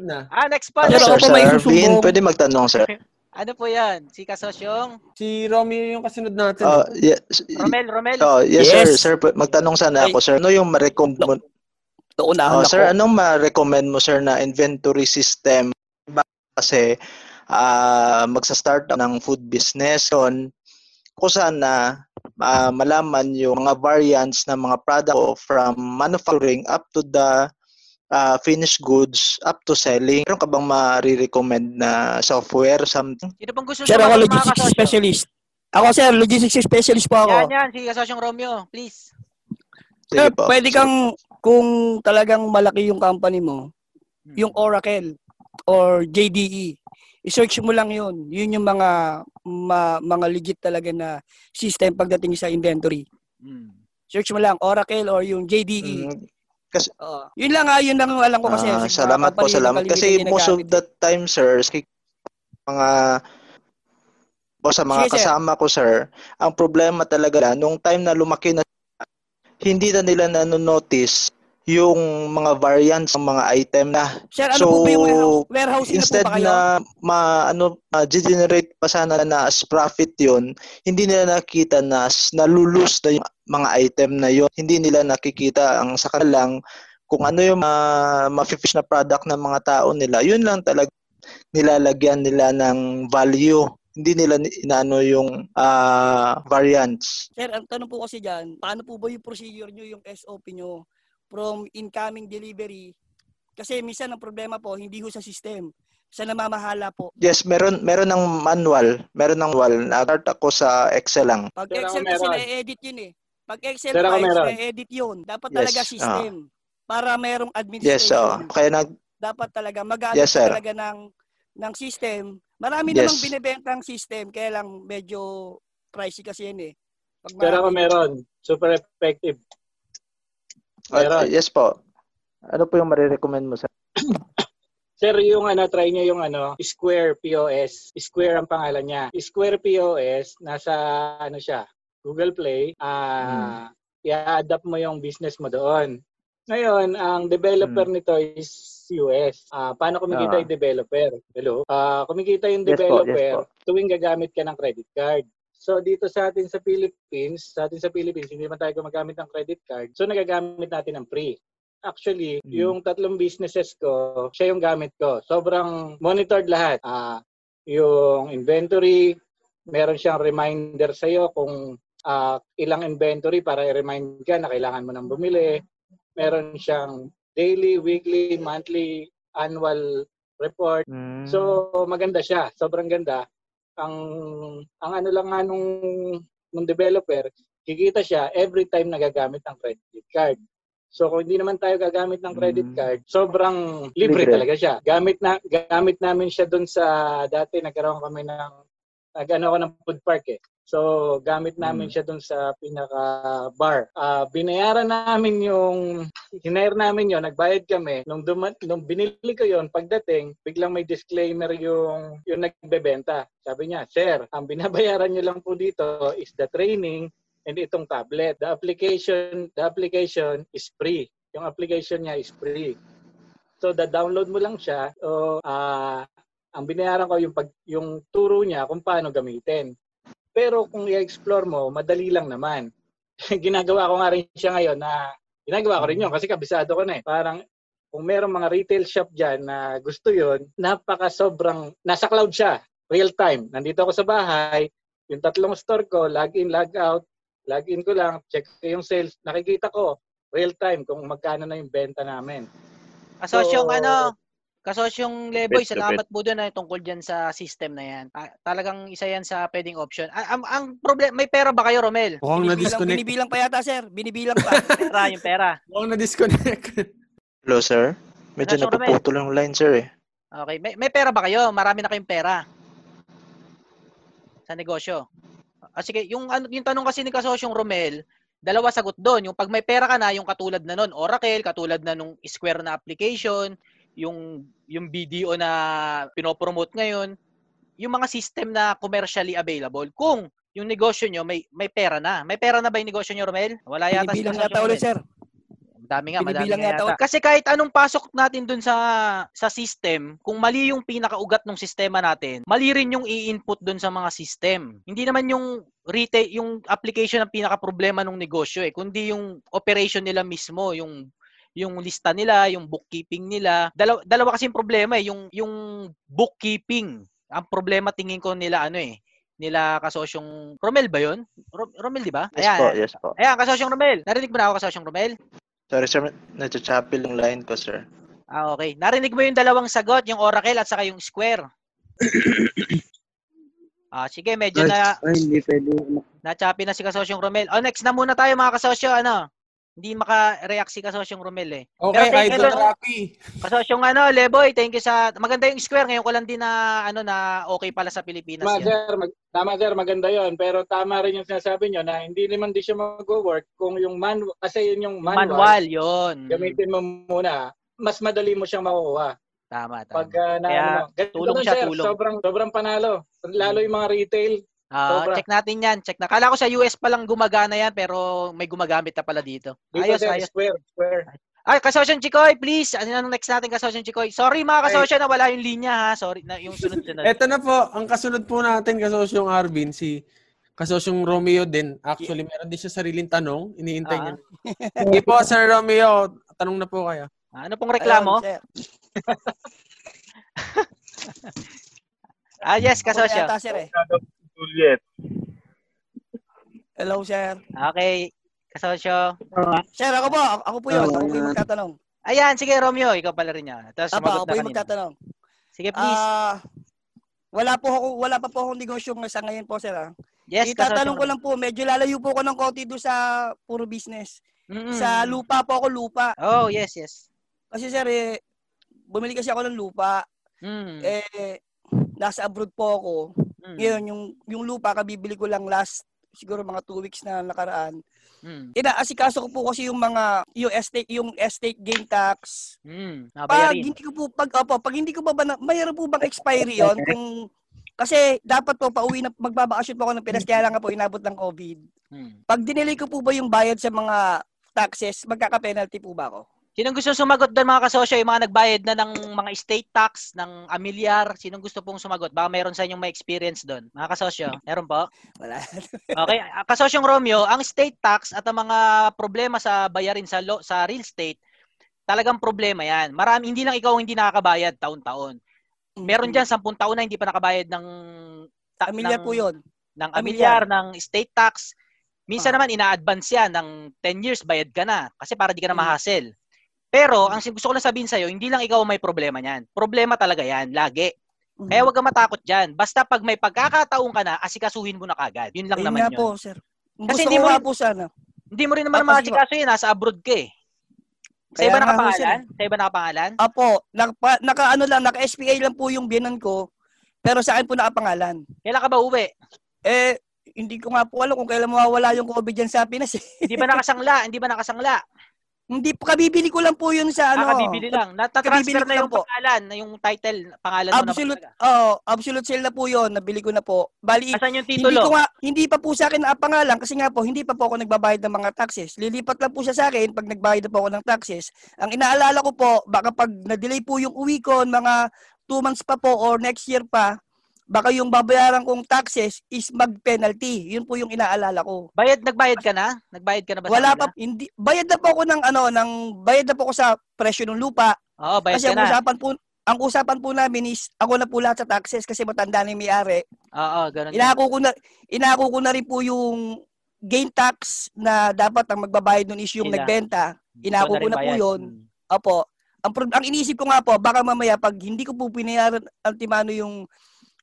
Na. Ah, next. Ano, sir, pa. sir, may Arvin, susumbong. pwede magtanong, sir. Ano po yan? Si Kasosyong? Si Romeo yung kasunod natin. Uh, yes, Romel, Romel? oh, yes, sir, Yes. sir. p- Magtanong sana ako, sir. Ano yung ma-recommend mo? Naunahan Oh, sir, ako. anong ma-recommend mo, sir, na inventory system? Kasi ah magsa-start ng food business on ko sana ah, malaman yung mga variants ng mga product from manufacturing up to the ah, finished goods up to selling. Meron ka bang ma-recommend na software something? Sino pong gusto Sir, ako logistics kasosyo? specialist. Ako, sir, logistics specialist po ako. Yan, yan. Si Kasosyong Romeo, please. Sir, Sige po. pwede kang, kung talagang malaki yung company mo, Hmm. yung Oracle or JDE, i-search mo lang yun. Yun yung mga ma- mga legit talaga na system pagdating sa inventory. Hmm. Search mo lang Oracle or yung JDE. Mm, Oo. Yun lang ah, yun lang ang alam ko kasi. Ah, Sa mga salamat po, salamat. Kasi most of the time, sir, mga o sa mga Sige, sir. kasama ko, sir, ang problema talaga, nung time na lumaki na, hindi na nila nanonotice yung mga variants ng mga item na. Sir, ano So, po ba yung warehouse? Instead na po na ma ano generate pa sana na as profit yon hindi nila nakita na s- nalulus na yung mga item na yon hindi nila nakikita ang sa kanila lang kung ano yung uh, ma-fish na product ng mga tao nila. Yun lang talaga nilalagyan nila ng value. Hindi nila ni- inaano yung ah, variants. Sir, ang tanong po kasi dyan, paano po ba yung procedure nyo, yung SOP nyo from incoming delivery? Kasi minsan ang problema po, hindi ho sa system. Sa namamahala po. yes meron meron ng manual meron ng manual nag-start ako sa Excel lang Pag Sir, ako Excel kasi na-edit yun eh. Pag Excel Sir, ako files, na-edit yun. Dapat Yes, talaga ah. system. Para merong yes administration. oh kaya nag Dapat talaga mag-adopt Yes, sir. talaga ng, ng system. Marami Yes. namang binibentang system, kaya lang medyo pricey kasi yan eh. Pag Pero ako meron. Super effective. Ah, Meron. yes po. Ano po yung marirecommend mo sa Sir, yung ano, try nyo yung ano, Square POS. Square ang pangalan niya. Square POS, nasa ano siya, Google Play. Ah, i-adapt mo yung business mo doon. Ngayon, ang developer nito is US. Ah, paano kumikita Ah. yung developer? Hello? Ah, kumikita yung Yes po, yes developer po. tuwing gagamit ka ng credit card. So dito sa atin sa Philippines, sa atin sa Philippines, hindi man tayo gumagamit ng credit card. So nagagamit natin ng free. Actually, Mm. yung tatlong businesses ko, siya yung gamit ko. Sobrang monitored lahat. Ah, yung inventory, meron siyang reminder sa iyo kung ah, ilang inventory para i-remind ka na kailangan mo nang bumili. Meron siyang daily, weekly, monthly, annual report. Mm. So maganda siya, sobrang ganda. Ang ang ano lang nga nung, nung developer, kikita siya every time nagagamit ng credit card. So kung hindi naman tayo gagamit ng credit Mm. card, sobrang libre, Libre. talaga siya. Gamit na gamit namin siya doon sa dati nagkaroon kami ng nag-ano ako ng food park eh. So gamit namin Mm. siya doon sa pinaka bar. Ah, binayaran namin yung hinire namin yon, nagbayad kami. Nung duma- nung binili ko yon, pagdating, biglang may disclaimer yung yung nagbebenta. Sabi niya, "Sir, ang binabayaran niyo lang po dito is the training and itong tablet. The application, the application is free. Yung application niya is free. So the download mo lang siya. So ah ang binayaran ko yung pag yung turo niya kung paano gamitin. Pero kung i-explore mo, madali lang naman. ginagawa ko nga rin siya ngayon na ginagawa ko rin yun kasi kabisado ko na eh. Parang kung merong mga retail shop dyan na gusto yon napaka sobrang, nasa cloud siya, real time. Nandito ako sa bahay, yung tatlong store ko, log in, log out, log in ko lang, check ko yung sales, nakikita ko real time kung magkano na yung benta namin. Kasosyong So, ano, kasosyong Leboy, salamat po doon na tungkol dyan sa system na yan. Ah, talagang isa yan sa pwedeng option. Ah, ang, ang problem, may pera ba kayo, Romel? Oh, Mukhang Binibilang, na-disconnect. binibilang pa yata, sir. Binibilang pa. Pera, yung pera. Mukhang na-disconnect. Hello, sir? Medyo Romel. napuputol yung line, sir eh. Okay. May, may pera ba kayo? Marami na kayong pera. Sa negosyo. Ah, sige, yung, ano, yung tanong kasi ni Kasosyong Romel, dalawa sagot doon. Yung pag may pera ka na, yung katulad na nun, Oracle, katulad na nung Square na application, yung, yung BDO na pinopromote ngayon, yung mga system na commercially available. Kung yung negosyo nyo may may pera na. May pera na ba yung negosyo nyo, Romel? Wala yata Binibilang yata ulit, sir. Madami nga, madami nga yata yata. Kasi kahit anong pasok natin dun sa sa system, kung mali yung pinakaugat ng sistema natin, mali rin yung i-input dun sa mga system. Hindi naman yung retail, yung application ang pinaka problema ng negosyo eh, kundi yung operation nila mismo, yung yung lista nila, yung bookkeeping nila. Dalawa, dalawa kasi yung problema eh, yung yung bookkeeping. Ang problema tingin ko nila ano eh, nila kasosyong Romel ba 'yon? Ro- Romel 'di ba? Yes po, yes po. Ayan, kasosyong Romel. Narinig mo na ako kasosyong Romel? Sorry, sir. Nachachappil yung line ko, sir. Ah, okay. Narinig mo yung dalawang sagot, yung Oracle at saka yung Square. ah, sige, medyo na Ay, hindi pwede. na-choppy na si Kasosyong Romel. Oh, next na muna tayo mga kasosyo, ano? Hindi maka-react si Kasosyong Romel eh. Okay, Pero you idol doon. Rapi. Kasosyong ano, Leboy, thank you sa maganda yung Square ngayon ko lang din na ano na okay pala sa Pilipinas Tama, yun. sir. Mag, tama, sir. Maganda yon Pero tama rin yung sinasabi nyo na hindi naman di siya mag-work kung yung manual, kasi yun yung manual, Manual, yun. gamitin mo muna, mas madali mo siyang makukuha. Tama, tama. Pag uh, na, Kaya, ano, tulong siya, sir. tulong. Sobrang, sobrang panalo. Lalo yung mga retail. Ah, sobra. check natin yan. Check na. Kala ko sa US pa lang gumagana yan pero may gumagamit na pala dito. Dito, Ayos, ayos. square, square. Ay, kasosyong Chikoy, please. Ano na next natin, kasosyong Chikoy? Sorry mga Ay. kasosyo na wala yung linya ha. Sorry na yung sunod-sunod. Ito na po, ang kasunod po natin, kasosyong Arvin, si kasosyong Romeo din. Actually, meron din siya sariling tanong. Iniintay Ah. niya. Sige po, Sir Romeo, tanong na po kayo. ano pong reklamo? Ayun. Ah, yes, kasosyo. yata, sir, eh. Juliet. Hello, sir. Okay, kasosyo. Sir, ako po. Ako, po yun. Ako po yung magtatanong. Ayan, sige Romeo, ikaw pala rin yan. Tapos Apa, sumagot ako po yung magtatanong. Sige, please. Ah, wala po ako, wala pa po akong negosyo sa ngayon po, sir. Ah. yes, Itatanong ko lang po, medyo lalayo po ko ng konti doon sa puro business. Mm-mm. Sa lupa po ako, lupa. Oh, yes, yes. Kasi sir, eh, bumili kasi ako ng lupa. Mm. Eh, nasa abroad po ako. Mm. Ngayon, yung, yung lupa, kabibili ko lang last, siguro mga two weeks na nakaraan. Mm. Inaasikaso ko po kasi yung mga, yung estate, yung estate gain tax. Mm. Pag hindi ko po, pag, opo, pag hindi ko ba, na, mayroon po bang expiry yon kung, kasi dapat po pauwi na, magbabakasyon po ako ng Pinas, kaya lang po inabot ng COVID. Mm. Pag dinelay ko po ba yung bayad sa mga taxes, magkaka-penalty po ba ako? Sinong gusto sumagot doon mga kasosyo? Yung mga nagbayad na ng mga estate tax, ng amilyar? Sinong gusto pong sumagot? Baka mayroon sa inyong may experience doon. Mga kasosyo, meron po? Wala. Okay, ah, kasosyong Romeo, ang state tax at ang mga problema sa bayarin sa lo, sa real estate, talagang problema 'yan. Marami hindi lang ikaw hindi nakakabayad taon-taon. Meron diyan 10 taon na hindi pa nakabayad ng ta- Pamilyar ng, po yun. ng Amilyar. amilyar, ng state tax. Minsan Ah. naman ina-advance 'yan ng 10 years bayad ka na kasi para di ka na Mm. Pero ang gusto ko lang sabihin sa'yo, hindi lang ikaw may problema niyan. Problema talaga 'yan, lagi. Mm. Kaya huwag kang matakot diyan. Basta pag may pagkakataon ka na, asikasuhin mo na kagad. Yun lang Ayun naman nga yun. po, sir. Kasi Gusto hindi mo rin- po sana. Hindi mo rin naman Ah, maasikaso yun, nasa abroad ka eh. Sa Kaya iba nga, nakapangalan? Sa iba nakapangalan? Apo, naka, naka ano lang, naka SPA lang po yung biyanan ko. Pero sa akin po nakapangalan. Kailan ka ba uwi? Eh, hindi ko nga po alam kung kailan mawawala yung COVID dyan sa Pinas eh. Hindi ba nakasangla? Hindi ba nakasangla? Hindi po, kabibili ko lang po yun sa ano. Nakabibili lang. kabibili Natatransfer ko na lang yung po. pangalan, na yung title, pangalan mo Absolute, na po oh, absolute sale na po yun. Nabili ko na po. Bali, Asan yung hindi titulo? ko nga, hindi pa po sa akin nakapangalan kasi nga po, hindi pa po ako nagbabayad ng mga taxes. Lilipat lang po siya sa akin pag nagbayad na po ako ng taxes. Ang inaalala ko po, baka pag na-delay po yung uwi ko, mga 2 months pa po or next year pa, baka yung babayaran kong taxes is mag-penalty. Yun po yung inaalala ko. Bayad, nagbayad ka na? Nagbayad ka na ba Wala pa, hindi, bayad na po ako ng ano, ng, bayad na po ako sa presyo ng lupa. Oo, bayad kasi ka ang na. usapan po, ang usapan po namin is, ako na po lahat sa taxes kasi matanda na yung may-ari. Oo, ganun. Inako ko na inako ko na rin po yung gain tax na dapat ang magbabayad nun is yung Sila. nagbenta. Ikaw Inako ko rin na po yun. Hmm. Opo. Ang ang iniisip ko nga po baka mamaya pag hindi ko po pinayaran ultimano yung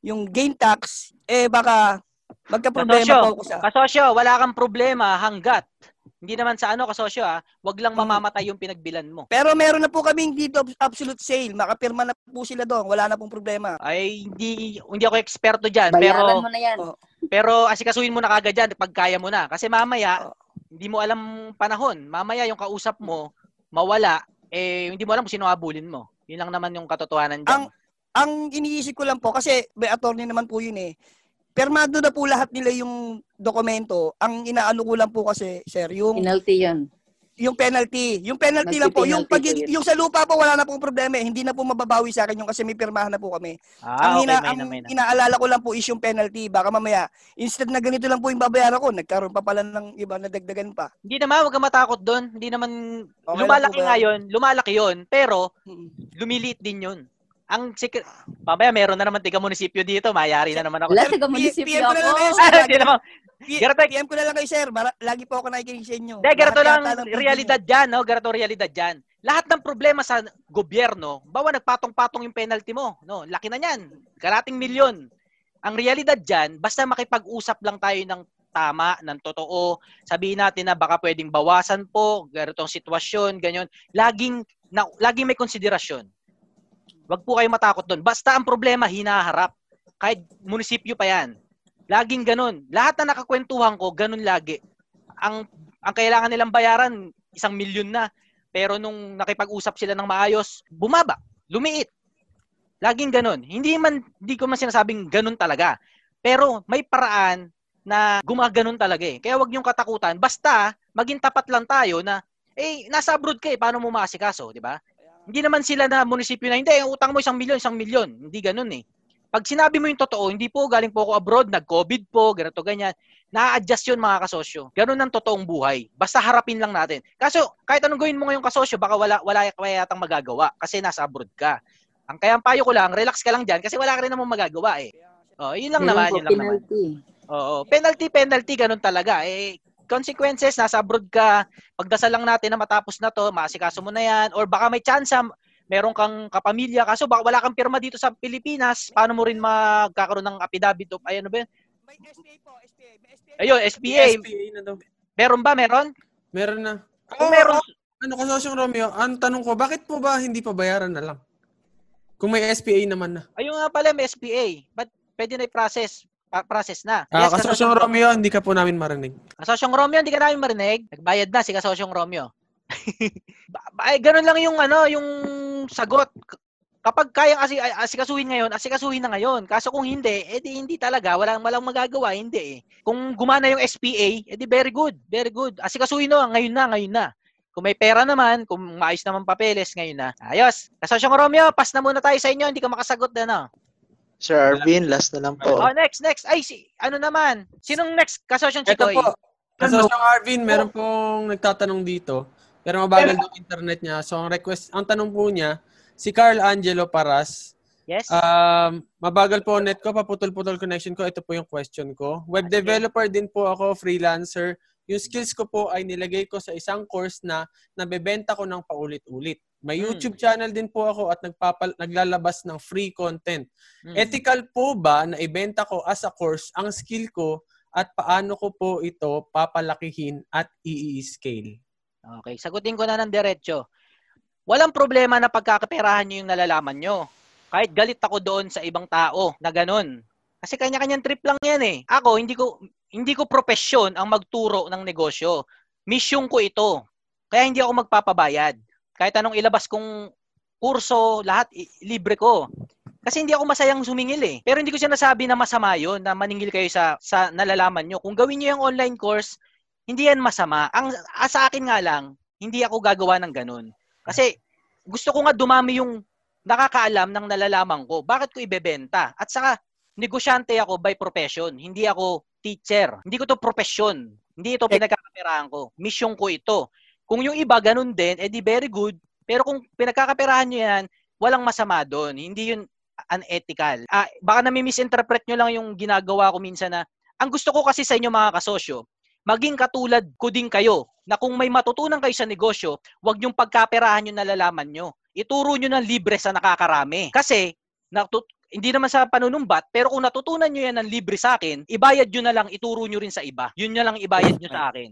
yung gain tax eh baka magka-problema Kasosyo, ako sa Kasosyo, wala kang problema hanggat Hindi naman sa ano kasosyo ah, wag lang Mm. mamamatay yung pinagbilan mo. Pero meron na po kaming dito absolute sale. Makapirma na po sila doon. Wala na pong problema. Ay hindi hindi ako eksperto diyan, Bayaran pero mo na yan. Oh. pero asikasuhin mo na kagad diyan pag kaya mo na. Kasi mamaya Oh. hindi mo alam panahon. Mamaya yung kausap mo mawala eh hindi mo alam kung sino habulin mo. Yun lang naman yung katotohanan diyan. Ang- Ang iniisip ko lang po, kasi may attorney naman po yun eh. Permado na po lahat nila yung dokumento. Ang inaano ko lang po kasi, sir, yung Penalty yun. yung penalty. Yung penalty lang po. Yung, pag, yung sa lupa po, wala na pong problema eh. Hindi na po mababawi sa akin yung kasi may pirmahan na po kami. ah, ang, okay, ina, may ang na, may na. inaalala ko lang po is yung penalty. Baka mamaya, instead na ganito lang po yung babayaran ko, nagkaroon pa pala ng iba na dagdagan pa. Hindi naman, huwag kang matakot doon. Hindi naman Okay lumalaki nga yun, lumalaki yun, pero lumiliit din yun. Ang secret, mamaya meron na naman tiga munisipyo dito, mayari na naman ako. Wala, Sir, taga PM munisipyo ko na lang kayo, ako. sir. PM ko na lang kayo, sir. Lagi po ako nakikinig sa inyo. Hindi, Lahat lang, realidad dyan, no? Ganito realidad dyan. Lahat ng problema sa gobyerno, bawa nagpatong-patong yung penalty mo, no? Laki na yan. Karating milyon. Ang realidad dyan, basta makipag-usap lang tayo ng tama, ng totoo, sabihin natin na baka pwedeng bawasan po, ganitong sitwasyon, ganyan. Laging, na, laging may konsiderasyon. Huwag po kayo matakot doon. Basta ang problema, hinaharap. Kahit munisipyo pa yan. Laging ganun. Lahat na nakakwentuhan ko, ganun lagi. Ang ang kailangan nilang bayaran, isang milyon na. Pero nung nakipag-usap sila ng maayos, bumaba, lumiit. Laging ganun. Hindi man, hindi ko man sinasabing ganun talaga. Pero may paraan na gumaganon talaga eh. Kaya wag niyong katakutan. Basta, maging tapat lang tayo na, eh, nasa abroad ka eh, paano mo maasikaso, di ba? Hindi naman sila na munisipyo na, hindi, ang utang mo isang milyon, isang milyon. Hindi ganun eh. Pag sinabi mo yung totoo, hindi po, galing po ako abroad, nag-COVID po, ganito, ganyan. Na-adjust yun mga kasosyo. Ganun ang totoong buhay. Basta harapin lang natin. Kaso, kahit anong gawin mo ngayong kasosyo, baka wala, wala kaya yatang magagawa kasi nasa abroad ka. Ang kaya ang payo ko lang, relax ka lang dyan kasi wala ka rin namang magagawa eh. Oh, yun lang Meron naman, po, yun lang naman. penalty. Oo. Penalty, penalty, ganun talaga. Eh, consequences, nasa abroad ka, pagdasal lang natin na matapos na to, maasikaso mo na yan, or baka may chance, meron kang kapamilya, kaso baka wala kang pirma dito sa Pilipinas, paano mo rin magkakaroon ng affidavit of, ay ano ba yun? May SPA po, SPA. May SPA. Ayun, SPA. SPA na daw. Meron ba? Meron? Meron na. Oo, meron, Ano kasosyong Romeo, ang tanong ko, bakit po ba hindi pa bayaran na lang? Kung may SPA naman na. ayun nga pala, may SPA. But pwede na i-process. Pa- process na. Ah, Yes, kasosyong Romeo, hindi ka po namin marinig. Kasosyong Romeo, hindi ka namin marinig. Nagbayad na si Kasosyong Romeo. Ay, ganun lang yung ano, yung sagot. Kapag kayang asi asikasuhin ngayon, asikasuhin na ngayon. Kaso kung hindi, edi hindi talaga. Walang, walang magagawa, hindi eh. Kung gumana yung SPA, edi very good, very good. Asikasuhin no, ngayon na, ngayon na. Kung may pera naman, kung maayos naman papeles, ngayon na. Ayos. Kasosyong Romeo, pass na muna tayo sa inyo. Hindi ka makasagot na, no? Sir Arvin, last na lang po. Oh, next, next. Ay, si, ano naman? Sinong next? Kasosyong Ito Chikoy? po. Kasosyong Arvin, meron pong nagtatanong dito. Pero mabagal yung internet niya. So, ang request, ang tanong po niya, si Carl Angelo Paras, Yes? Um, mabagal po net ko, paputol-putol connection ko. Ito po yung question ko. Web Sige. developer din po ako, freelancer. Yung skills ko po ay nilagay ko sa isang course na nabebenta ko ng paulit-ulit. May Hmm. YouTube channel din po ako at nagpapal- naglalabas ng free content. Mm. Ethical po ba na ibenta ko as a course ang skill ko at paano ko po ito papalakihin at i-scale? Okay, sagutin ko na ng diretso. Walang problema na pagkakaperahan nyo yung nalalaman nyo. Kahit galit ako doon sa ibang tao na ganun. Kasi kanya-kanyang trip lang yan eh. Ako, hindi ko hindi ko profesyon ang magturo ng negosyo. Mission ko ito. Kaya hindi ako magpapabayad. Kahit anong ilabas kong kurso, lahat libre ko. Kasi hindi ako masayang sumingil eh. Pero hindi ko sinasabi na masama yon na maningil kayo sa, sa nalalaman nyo. Kung gawin nyo yung online course, hindi yan masama. Ang ah, sa akin nga lang, hindi ako gagawa ng ganun. Kasi gusto ko nga dumami yung nakakaalam ng nalalaman ko. Bakit ko ibebenta? At saka, negosyante ako by profession. Hindi ako teacher. Hindi ko to profession. Hindi ito pinagkakaperahan ko. Mission ko ito. Kung yung iba ganun din, edi very good. Pero kung pinagkakaperahan nyo yan, walang masama doon. Hindi yun unethical. Ah, baka nami-misinterpret nyo lang yung ginagawa ko minsan na, ang gusto ko kasi sa inyo mga kasosyo, maging katulad ko din kayo na kung may matutunan kayo sa negosyo, huwag yung pagkaperahan yung nalalaman nyo. Ituro nyo ng libre sa nakakarami. Kasi, natut- hindi naman sa panunumbat, pero kung natutunan nyo yan ng libre sa akin, ibayad nyo na lang, ituro nyo rin sa iba. Yun na lang ibayad nyo sa akin.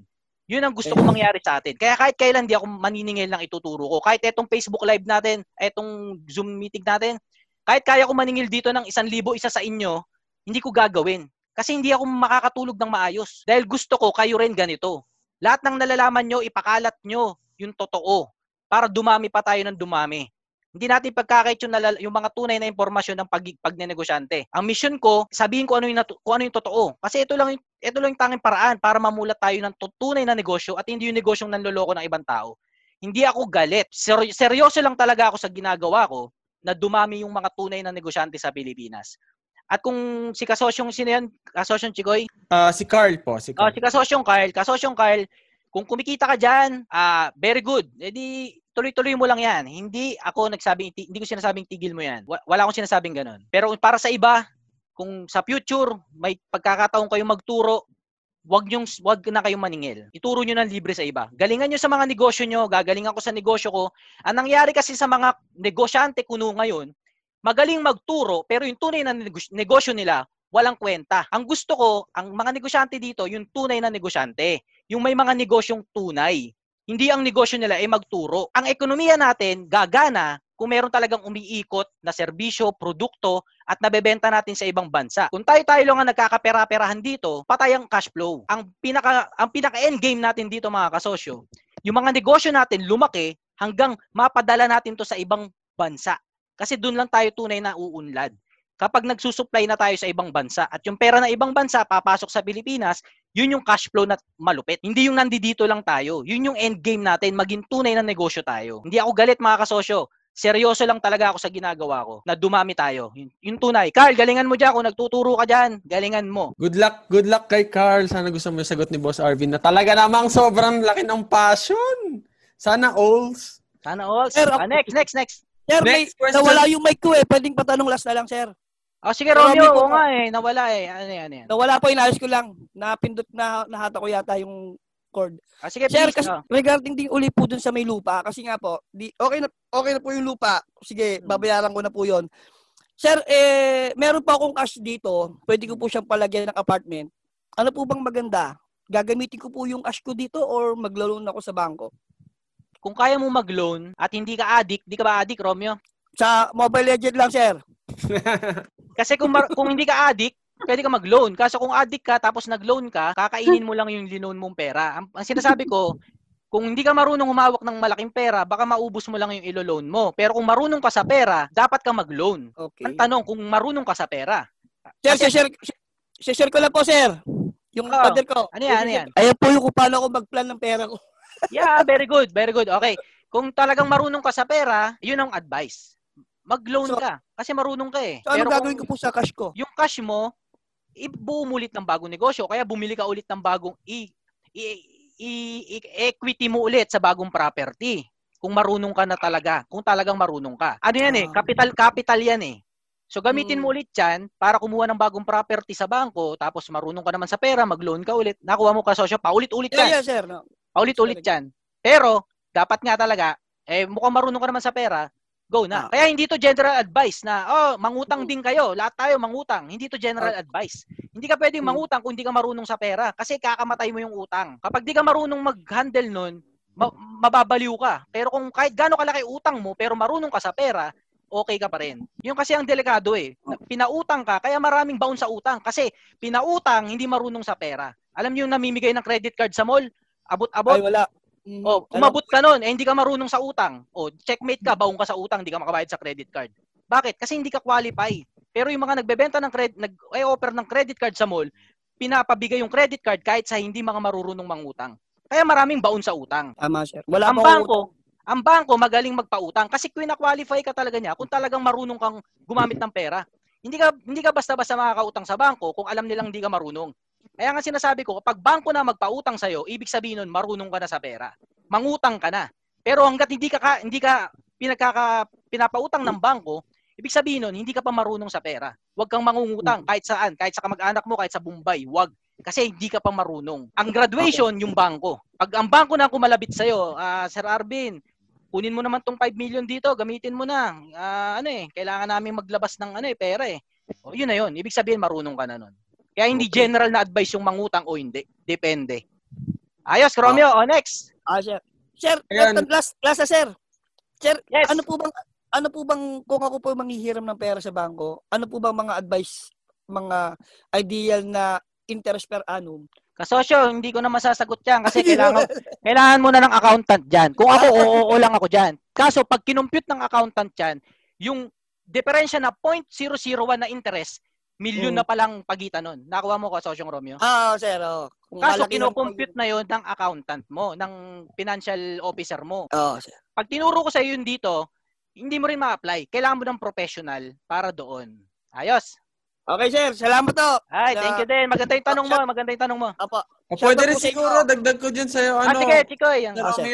Yun ang gusto ko mangyari sa atin. Kaya kahit kailan di ako maniningil ng ituturo ko. Kahit etong Facebook Live natin, etong Zoom meeting natin, kahit kaya ko maningil dito ng isang libo isa sa inyo, hindi ko gagawin. Kasi hindi ako makakatulog ng maayos. Dahil gusto ko kayo rin ganito. Lahat ng nalalaman nyo, ipakalat nyo yung totoo para dumami pa tayo ng dumami. Hindi natin pagkakait yung, nalala, yung mga tunay na impormasyon ng pag, pagnenegosyante. Ang mission ko, sabihin ko ano yung, natu- kung ano yung totoo. Kasi ito lang, ito lang yung tanging paraan para mamulat tayo ng tunay na negosyo at hindi yung negosyong nanloloko ng ibang tao. Hindi ako galit. Ser- seryoso lang talaga ako sa ginagawa ko na dumami yung mga tunay na negosyante sa Pilipinas. At kung si kasosyong sino yan? Kasosyong Chigoy? Ah, si Carl po, si Oh, Carl. si kasosyong Carl, kasosyong Carl, kung kumikita ka diyan, ah very good. E di tuloy-tuloy mo lang 'yan. Hindi ako nagsabing hindi ko sinasabing tigil mo 'yan. Wa- Wala akong sinasabing ganun. Pero para sa iba, kung sa future may pagkakataon kayong magturo, wag yung wag na kayong maningil. Ituro nyo ng libre sa iba. Galingan nyo sa mga negosyo nyo, gagalingan ko sa negosyo ko. Ang nangyari kasi sa mga negosyante kuno ngayon, magaling magturo pero yung tunay na negos- negosyo nila walang kwenta. Ang gusto ko, ang mga negosyante dito, yung tunay na negosyante. Yung may mga negosyong tunay. Hindi ang negosyo nila ay magturo. Ang ekonomiya natin gagana kung meron talagang umiikot na serbisyo, produkto at nabebenta natin sa ibang bansa. Kung tayo-tayo lang ang nagkakapera-perahan dito, patay ang cash flow. Ang pinaka ang pinaka end game natin dito mga kasosyo, yung mga negosyo natin lumaki hanggang mapadala natin to sa ibang bansa. Kasi doon lang tayo tunay na uunlad. Kapag nagsusupply na tayo sa ibang bansa at yung pera ng ibang bansa papasok sa Pilipinas, yun yung cash flow na malupit. Hindi yung nandito lang tayo. Yun yung end game natin, maging tunay na negosyo tayo. Hindi ako galit mga kasosyo. Seryoso lang talaga ako sa ginagawa ko na dumami tayo. Yun, yung tunay. Carl, galingan mo dyan. Kung nagtuturo ka dyan, galingan mo. Good luck, good luck kay Carl. Sana gusto mo yung sagot ni Boss Arvin na talaga namang sobrang laki ng passion. Sana alls. Sana all. Sir, Ah, next, next, next. Sir, may, Next question. nawala yung mic ko eh. Pwedeng patanong last na lang, sir. Oh, sige, Romeo. Oo nga eh. Nawala eh. Ano yan, ano yan? Nawala po, inayos ko lang. Napindot na, nahata ko yata yung cord. Ah, sige, Sir, please. kasi oh. regarding din uli po dun sa may lupa, kasi nga po, di, okay, na, okay na po yung lupa. Sige, Hmm. babayaran ko na po yon. Sir, eh, meron pa akong cash dito. Pwede ko po siyang palagyan ng apartment. Ano po bang maganda? Gagamitin ko po yung cash ko dito or maglo-loan ako sa bangko? Kung kaya mo mag-loan at hindi ka addict, di ka ba addict, Romeo? Sa Mobile Legend lang, sir. Kasi kung mar- kung hindi ka addict, pwede ka mag-loan. Kaso kung addict ka tapos nag-loan ka, kakainin mo lang yung linoan mong pera. Ang, ang sinasabi ko, kung hindi ka marunong humawak ng malaking pera, baka maubos mo lang yung ilo-loan mo. Pero kung marunong ka sa pera, dapat ka mag-loan. Okay. Ang tanong, kung marunong ka sa pera. Sir, Kasi- share, share, share ko lang po, sir. Yung Oo. pader ko. Ano yan, ano yan? Ayan po yung kung paano ako mag-plan ng pera ko. Yeah, very good, very good. Okay. Kung talagang marunong ka sa pera, yun ang advice. Mag-loan So- ka. Kasi marunong ka eh. So, ano gagawin ko po sa cash ko? yung cash mo, ibuo mo ulit ng bagong negosyo. Kaya bumili ka ulit ng bagong i, i, i- i- equity mo ulit sa bagong property. Kung marunong ka na talaga. Kung talagang marunong ka. Ano yan eh? Ah. Capital, capital yan eh. So gamitin mo ulit yan para kumuha ng bagong property sa bangko tapos marunong ka naman sa pera, mag-loan ka ulit. Nakuha mo ka sosyo, paulit-ulit yan. Yeah, yeah, sir. No. Paulit-ulit yan. Pero, dapat nga talaga, eh, mukhang marunong ka naman sa pera, go na. Ah. Kaya hindi to general advice na, oh, mangutang din kayo. Lahat tayo mangutang. Hindi to general Ah. advice. Hindi ka pwedeng Mm. mangutang kung hindi ka marunong sa pera kasi kakamatay mo yung utang. Kapag di ka marunong mag-handle nun, ma- mababaliw ka. Pero kung kahit gaano kalaki utang mo, pero marunong ka sa pera, okay ka pa rin. Yung kasi ang delikado eh. Na- Pinautang ka, kaya maraming baon sa utang. Kasi pinautang, hindi marunong sa pera. Alam niyo yung namimigay ng credit card sa mall? Abot-abot. Ay, wala. Mm, Oh, umabot ka nun, eh hindi ka marunong sa utang. Oh, checkmate ka, baong ka sa utang, hindi ka makabayad sa credit card. Bakit? Kasi hindi ka qualify. Pero yung mga nagbebenta ng credit, nag-offer ng credit card sa mall, pinapabigay yung credit card kahit sa hindi mga marurunong mangutang. Kaya maraming baon sa utang. Tama, sir. Wala ang bangko, ang bangko magaling magpautang kasi qualify ka talaga niya kung talagang marunong kang gumamit ng pera. Hindi ka hindi ka basta-basta makakautang sa bangko kung alam nilang hindi ka marunong. Kaya nga sinasabi ko, kapag bangko na magpautang sa ibig sabihin nun marunong ka na sa pera. Mangutang ka na. Pero hangga't hindi ka, ka hindi ka pinagkaka pinapautang ng bangko, ibig sabihin nun hindi ka pa marunong sa pera. Huwag kang mangungutang kahit saan, kahit sa kamag-anak mo, kahit sa Bombay, huwag. Kasi hindi ka pa marunong. Ang graduation, yung bangko. Pag ang bangko na kumalabit sa'yo, ah Sir Arvin, kunin mo naman tong 5 million dito, gamitin mo na. Ah, ano eh, kailangan namin maglabas ng ano eh, pera eh. O, yun na yun. Ibig sabihin, marunong ka na nun. Kaya hindi Okay. general na advice yung mangutang o hindi. Depende. Ayos, Romeo. O, next. Ah, sir. Sir, last, last na, sir. Sir, Yes. ano po bang ano po bang kung ako po manghihiram ng pera sa bangko, ano po bang mga advice, mga ideal na interest per annum? Kasosyo, hindi ko na masasagot yan kasi kailangan, kailangan mo na ng accountant dyan. Kung ako, oo, oo lang ako dyan. Kaso, pag kinumpute ng accountant dyan, yung diferensya na 0.001 na interest, milyon Mm. na palang pagitan nun. Nakuha mo ko, Sosyong Romeo? Ah, sir, oh. Kung Kaso, malaki ng- na yon ng accountant mo, ng financial officer mo. Oo, sir. Pag tinuro ko sa yun dito, hindi mo rin ma-apply. Kailangan mo ng professional para doon. Ayos. Okay, sir. Salamat to. Ay, Sa- thank you din. Maganda yung tanong mo. Maganda yung tanong mo. Apo. O, Shoutout pwede rin siguro, dagdag ko dyan sa'yo, Ah, ano, sige, Chikoy. Sir Ah, sir.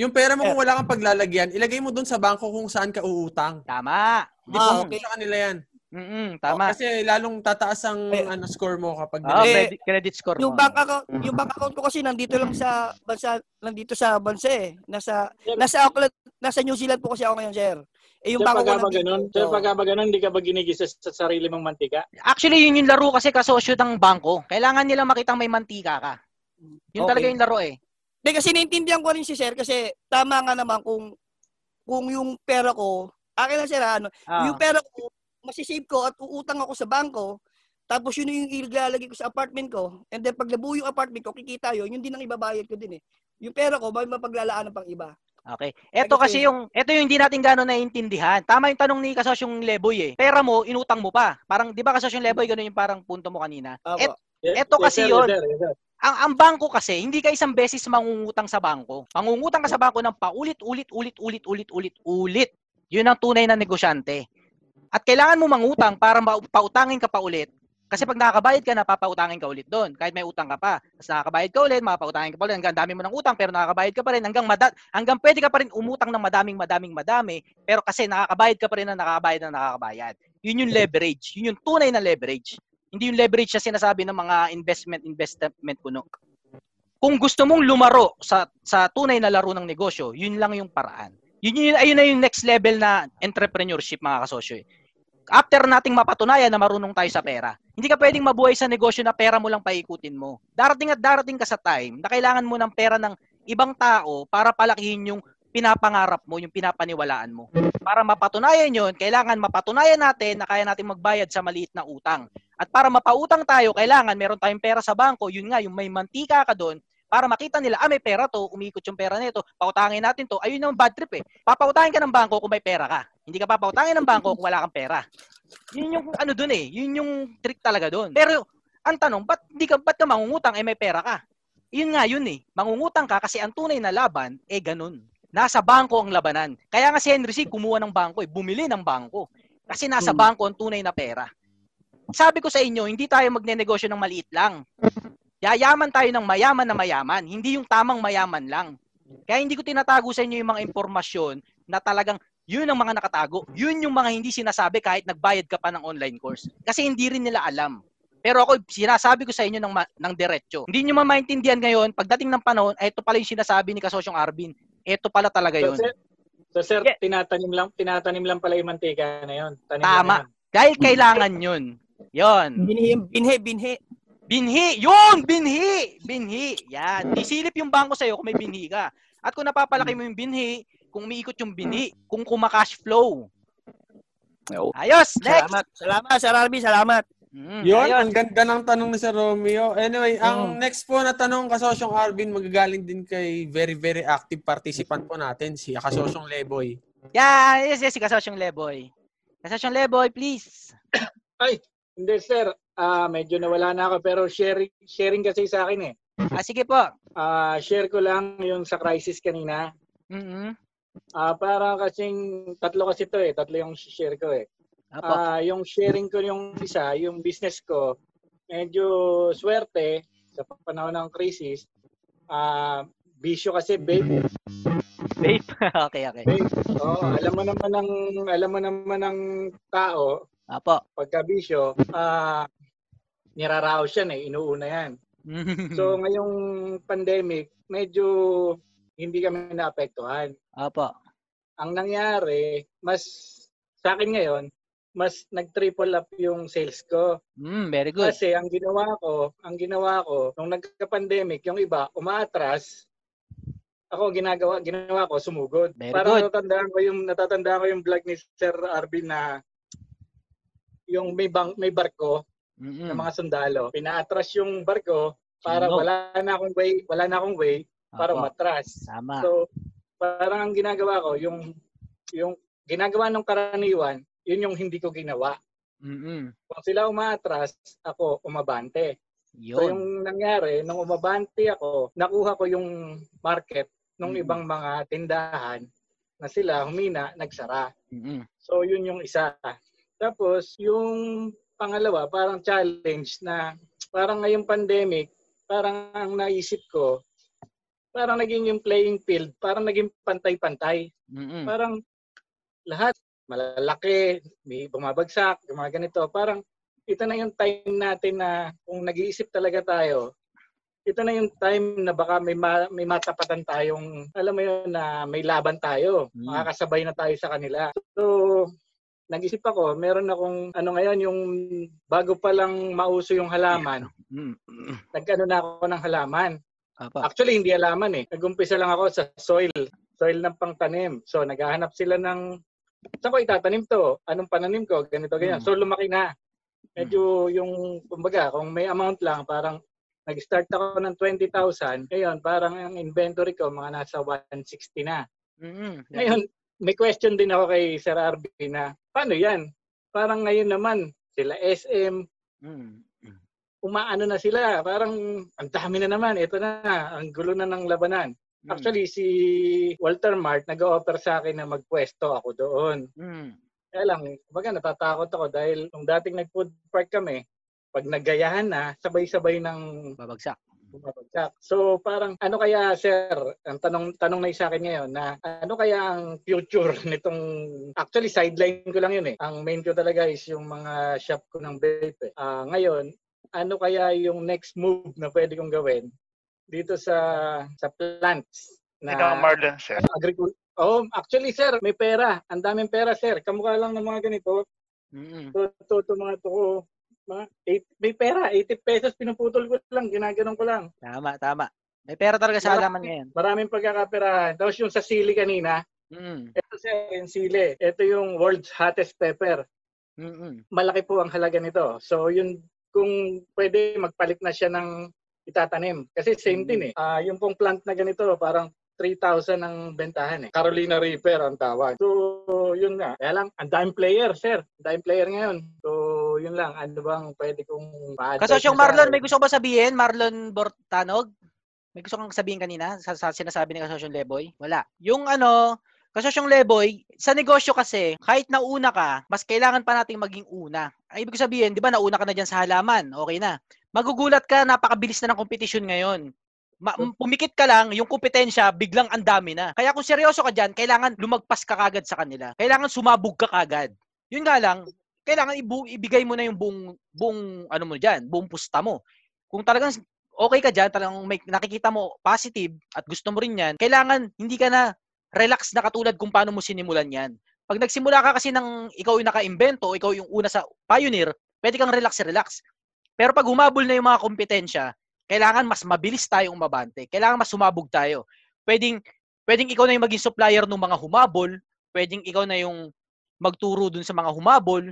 Yung pera mo kung wala kang paglalagyan, ilagay mo dun sa bangko kung saan ka uutang. Tama. Hindi Ah, okay. sa kanila yan. Mm-mm, tama. Kasi lalong tataas ang Eh, ano, score mo kapag Oh, Eh, credit, score Yung mo. bank account, yung bank account ko kasi nandito lang sa bansa, nandito sa bansa eh. Nasa nasa Auckland, nasa New Zealand po kasi ako ngayon, sir. Eh yung Sir, bank nandito. ganun, sir, pagka ba ganun, hindi ka ba ginigisa sa sarili mong mantika? Actually, yun yung laro kasi kasosyo ng bangko. Kailangan nila makitang may mantika ka. Yun Okay. talaga yung laro eh. Hindi kasi naintindihan ko rin si sir kasi tama nga naman kung kung yung pera ko, akin lang sir, ah, ano, Ah. yung pera ko, masisave ko at uutang ako sa bangko, tapos yun yung ilalagay ko sa apartment ko, and then pag nabuo yung apartment ko, kikita yun, yun din ang ibabayad ko din eh. Yung pera ko, may mapaglalaan pang iba. Okay. Ito Kasi- yung ito yung hindi natin gano'n naiintindihan. Tama yung tanong ni kasosyong Leboy eh. Pera mo, inutang mo pa. Parang 'di ba kasosyong Leboy ganun yung parang punto mo kanina. Apo. Et- Yes, Eto yes, kasi sir, yun. yes, yes, ang ang bangko kasi hindi ka isang beses mangungutang sa bangko. Mangungutang ka sa bangko ng paulit-ulit ulit ulit ulit ulit ulit. Yun ang tunay na negosyante. At kailangan mo mangutang para pautangin ka pa ulit. Kasi pag nakakabayad ka na, papautangin ka ulit doon. Kahit may utang ka pa. Tapos nakakabayad ka ulit, mapapautangin ka pa ulit. Hanggang dami mo ng utang, pero nakakabayad ka pa rin. Hanggang, mada- hanggang pwede ka pa rin umutang ng madaming, madaming, madami. Pero kasi nakakabayad ka pa rin na nakakabayad na nakakabayad. Yun yung leverage. Yun yung tunay na leverage. Hindi yung leverage na sinasabi ng mga investment, investment kuno. Kung gusto mong lumaro sa sa tunay na laro ng negosyo, yun lang yung paraan. Yun yun ayun na yung next level na entrepreneurship mga kasosyo. eh. After nating mapatunayan na marunong tayo sa pera, hindi ka pwedeng mabuhay sa negosyo na pera mo lang paikutin mo. Darating at darating ka sa time na kailangan mo ng pera ng ibang tao para palakihin yung pinapangarap mo, yung pinapaniwalaan mo. Para mapatunayan yon, kailangan mapatunayan natin na kaya natin magbayad sa maliit na utang. At para mapautang tayo, kailangan meron tayong pera sa bangko, yun nga, yung may mantika ka doon, para makita nila, ah, may pera to, umikot yung pera nito, pautangin natin to. Ayun yung bad trip eh. Papautangin ka ng bangko kung may pera ka. Hindi ka papautangin ng bangko kung wala kang pera. Yun yung ano doon eh. Yun yung trick talaga doon. Pero ang tanong, ba't hindi ka ba't ka mangungutang eh may pera ka? Yun nga yun eh. Mangungutang ka kasi ang tunay na laban eh ganun. Nasa bangko ang labanan. Kaya nga si Henry C. kumuha ng bangko eh. Bumili ng bangko. Kasi nasa Hmm. bangko ang tunay na pera. Sabi ko sa inyo, hindi tayo magne-negosyo ng maliit lang. Yayaman tayo ng mayaman na mayaman, hindi yung tamang mayaman lang. Kaya hindi ko tinatago sa inyo yung mga impormasyon na talagang yun ang mga nakatago. Yun yung mga hindi sinasabi kahit nagbayad ka pa ng online course. Kasi hindi rin nila alam. Pero ako, sinasabi ko sa inyo ng, ma- ng diretso. Hindi nyo mamaintindihan ngayon, pagdating ng panahon, ay ito pala yung sinasabi ni Kasosyong Arvin. Ito pala talaga So, yun. sir, so, sir Yeah. tinatanim lang tinatanim lang pala yung mantika na yun. Tanim Tama. yun. Dahil kailangan yun. Yon. Binhi, binhi, binhi. Binhi! Yun! Binhi! Binhi! Yan. Isilip yung bangko sa'yo kung may binhi ka. At kung napapalaki mo yung binhi, kung umiikot yung binhi, kung kumakash flow. Ayos! Next! Salamat. Salamat, Sir Arby. Salamat. Mm, Yun, ayos. ang ganda ng tanong ni Sir Romeo. Anyway, Mm. ang next po na tanong kasosyong Arvin, magagaling din kay very, very active participant po natin, si kasosyong Leboy. Yan! Yes, yes, si Kasosyong Leboy. Kasosyong Leboy, please. Hindi sir, ah medyo nawala na ako pero sharing sharing kasi sa akin eh. Ah, sige po. Ah share ko lang yung sa crisis kanina. mm Ah para kasing tatlo kasi to eh, tatlo yung share ko eh. Ah yung sharing ko yung isa, yung business ko, medyo swerte sa panahon ng crisis. Ah bisyo kasi babe. Vape. okay, okay. babe. Oh, alam mo naman ng alam mo naman ng tao Apo. pagka bisyo, ah niraraos yan eh, inuuna yan. So ngayong pandemic, medyo hindi kami naapektuhan. Apo. Ang nangyari, mas sa akin ngayon, mas nag-triple up yung sales ko. Mm, very good. Kasi ang ginawa ko, ang ginawa ko, nung nagka-pandemic, yung iba umaatras, ako ginagawa ginawa ko sumugod. Very Parang good. natatandaan ko yung natatandaan ko yung vlog ni Sir Arvin na yung may bang, may barko Mm-mm. ng mga sundalo. Pinaatras yung barko para wala na akong way, wala na akong way para Opo. umatras. Tama. So, parang ang ginagawa ko, yung yung ginagawa ng karaniwan, yun yung hindi ko ginawa. Mm-mm. Kung sila umaatras, ako umabante. So Yun. yung nangyari, nung umabante ako, nakuha ko yung market ng Mm. ibang mga tindahan na sila humina, nagsara. Mm-mm. So yun yung isa. Tapos yung pangalawa, parang challenge na parang ngayong pandemic, parang ang naisip ko, parang naging yung playing field, parang naging pantay-pantay. Mm-mm. Parang lahat malalaki, may bumabagsak, yung mga ganito. Parang ito na yung time natin na kung nag-iisip talaga tayo, ito na yung time na baka may ma- may matapatan tayong alam mo yun na may laban tayo. Mm. Makakasabay na tayo sa kanila. So nag-isip ako, meron akong ano ngayon yung bago pa lang mauso yung halaman, Mm. nagkano na ako ng halaman. Apa. Actually, hindi halaman eh. Nag-umpisa lang ako sa soil. Soil ng pangtanim. So, naghahanap sila ng, saan ko itatanim to? Anong pananim ko? Ganito, ganyan. Mm. So, lumaki na. Medyo yung, kumbaga, kung may amount lang, parang nag-start ako ng 20,000. Ngayon, parang ang inventory ko, mga nasa 160 na. Mm-mm. Ngayon, may question din ako kay Sir Arby na, paano yan? Parang ngayon naman, sila SM, Mm. Umaano na sila. Parang ang dami na naman. Ito na, ang gulo na ng labanan. Mm. Actually, si Walter Mart nag-offer sa akin na magpwesto ako doon. Mm. Kaya lang, kumbaga natatakot ako dahil nung dating nag-food park kami, pag naggayahan na, sabay-sabay ng Babagsak. bumabagsak. So parang ano kaya sir, ang tanong tanong na sa akin ngayon na ano kaya ang future nitong actually sideline ko lang yun eh. Ang main ko talaga is yung mga shop ko ng vape. Eh. Ah, ngayon, ano kaya yung next move na pwede kong gawin dito sa sa plants na Ikaw, Marlon, sir. agriculture. Oh, actually sir, may pera. Ang daming pera sir. Kamukha lang ng mga ganito. Mm-mm. To, mga to mga eight, may pera, 80 pesos pinuputol ko lang, ginaganon ko lang. Tama, tama. May pera talaga sa halaman ngayon. Maraming pagkakaperahan. Tapos yung sa sili kanina, Mm. ito sir, yung sili. Ito yung world's hottest pepper. Mm-mm. Malaki po ang halaga nito. So yun, kung pwede magpalit na siya ng itatanim. Kasi same Mm. din eh. Ah, yung pong plant na ganito, parang 3,000 ang bentahan eh. Carolina Reaper ang tawag. So, yun nga. Kaya lang, ang daming player, sir. Ang daming player ngayon. So, yun lang. Ano bang pwede kong pa-advise Kasosyong Marlon, may gusto ko ba sabihin? Marlon Bortanog? May gusto kang sabihin kanina sa, sa sinasabi ni Kasosyong Leboy? Wala. Yung ano, Kasosyong Leboy, sa negosyo kasi, kahit nauna ka, mas kailangan pa nating maging una. Ay, ibig sabihin, di ba, nauna ka na dyan sa halaman, okay na. Magugulat ka, napakabilis na ng kompetisyon ngayon. Ma- m- pumikit ka lang, yung kompetensya, biglang ang dami na. Kaya kung seryoso ka dyan, kailangan lumagpas ka kagad sa kanila. Kailangan sumabog ka kagad. Yun nga lang, kailangan ibu- ibigay mo na yung buong, buong ano mo dyan, buong pusta mo. Kung talagang okay ka dyan, talagang may, nakikita mo positive at gusto mo rin yan, kailangan hindi ka na relax na katulad kung paano mo sinimulan yan. Pag nagsimula ka kasi ng ikaw yung naka-invento, ikaw yung una sa pioneer, pwede kang relax-relax. Pero pag humabol na yung mga kompetensya, kailangan mas mabilis tayong umabante. Kailangan mas sumabog tayo. Pwedeng, pwedeng ikaw na yung maging supplier ng mga humabol, pwedeng ikaw na yung magturo dun sa mga humabol,